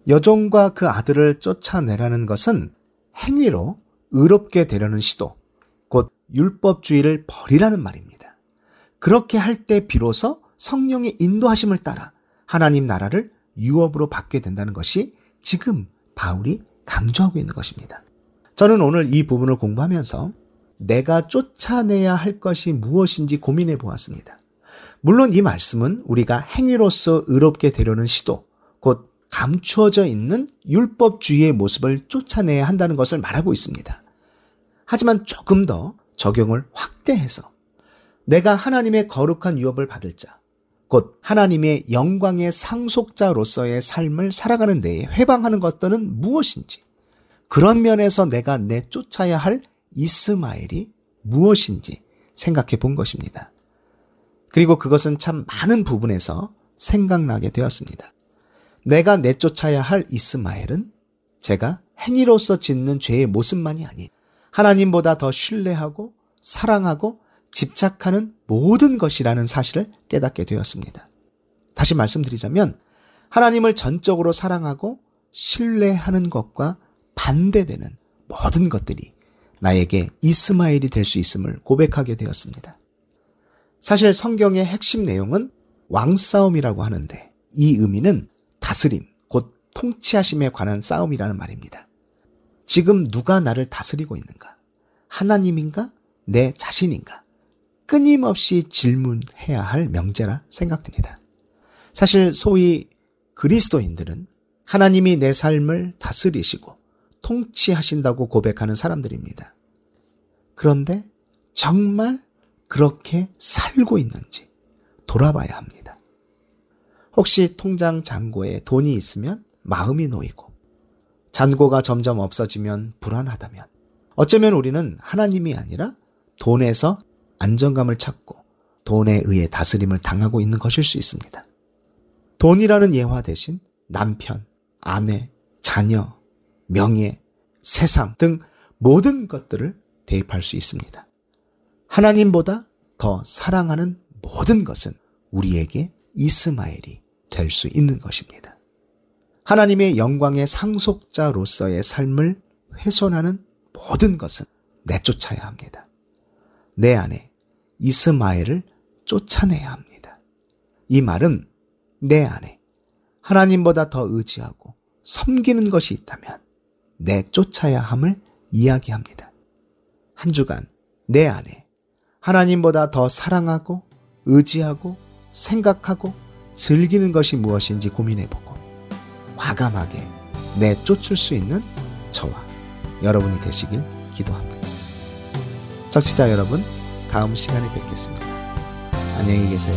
여종과 그 아들을 쫓아내라는 것은 행위로 의롭게 되려는 시도, 곧 율법주의를 버리라는 말입니다. 그렇게 할 때 비로소 성령의 인도하심을 따라 하나님 나라를 유업으로 받게 된다는 것이 지금 바울이 강조하고 있는 것입니다. 저는 오늘 이 부분을 공부하면서 내가 쫓아내야 할 것이 무엇인지 고민해 보았습니다. 물론 이 말씀은 우리가 행위로서 의롭게 되려는 시도, 곧 감추어져 있는 율법주의의 모습을 쫓아내야 한다는 것을 말하고 있습니다. 하지만 조금 더 적용을 확대해서 내가 하나님의 거룩한 유업을 받을 자, 곧 하나님의 영광의 상속자로서의 삶을 살아가는 데에 회방하는 것들은 무엇인지, 그런 면에서 내가 내쫓아야 할 이스마엘이 무엇인지 생각해 본 것입니다. 그리고 그것은 참 많은 부분에서 생각나게 되었습니다. 내가 내쫓아야 할 이스마엘은 제가 행위로서 짓는 죄의 모습만이 아닌 하나님보다 더 신뢰하고 사랑하고 집착하는 모든 것이라는 사실을 깨닫게 되었습니다. 다시 말씀드리자면 하나님을 전적으로 사랑하고 신뢰하는 것과 반대되는 모든 것들이 나에게 이스마엘이 될 수 있음을 고백하게 되었습니다. 사실 성경의 핵심 내용은 왕싸움이라고 하는데 이 의미는 다스림, 곧 통치하심에 관한 싸움이라는 말입니다. 지금 누가 나를 다스리고 있는가? 하나님인가? 내 자신인가? 끊임없이 질문해야 할 명제라 생각됩니다. 사실 소위 그리스도인들은 하나님이 내 삶을 다스리시고 통치하신다고 고백하는 사람들입니다. 그런데 정말 그렇게 살고 있는지 돌아봐야 합니다. 혹시 통장 잔고에 돈이 있으면 마음이 놓이고 잔고가 점점 없어지면 불안하다면 어쩌면 우리는 하나님이 아니라 돈에서 안정감을 찾고 돈에 의해 다스림을 당하고 있는 것일 수 있습니다. 돈이라는 예화 대신 남편, 아내, 자녀, 명예, 세상 등 모든 것들을 대입할 수 있습니다. 하나님보다 더 사랑하는 모든 것은 우리에게 이스마엘이 될 수 있는 것입니다. 하나님의 영광의 상속자로서의 삶을 훼손하는 모든 것은 내쫓아야 합니다. 내 안에 이스마엘을 쫓아내야 합니다. 이 말은 내 안에 하나님보다 더 의지하고 섬기는 것이 있다면 내 쫓아야 함을 이야기합니다. 한 주간 내 안에 하나님보다 더 사랑하고 의지하고 생각하고 즐기는 것이 무엇인지 고민해보고 과감하게 내 쫓을 수 있는 저와 여러분이 되시길 기도합니다. 적시자 여러분, 다음 시간에 뵙겠습니다. 안녕히 계세요.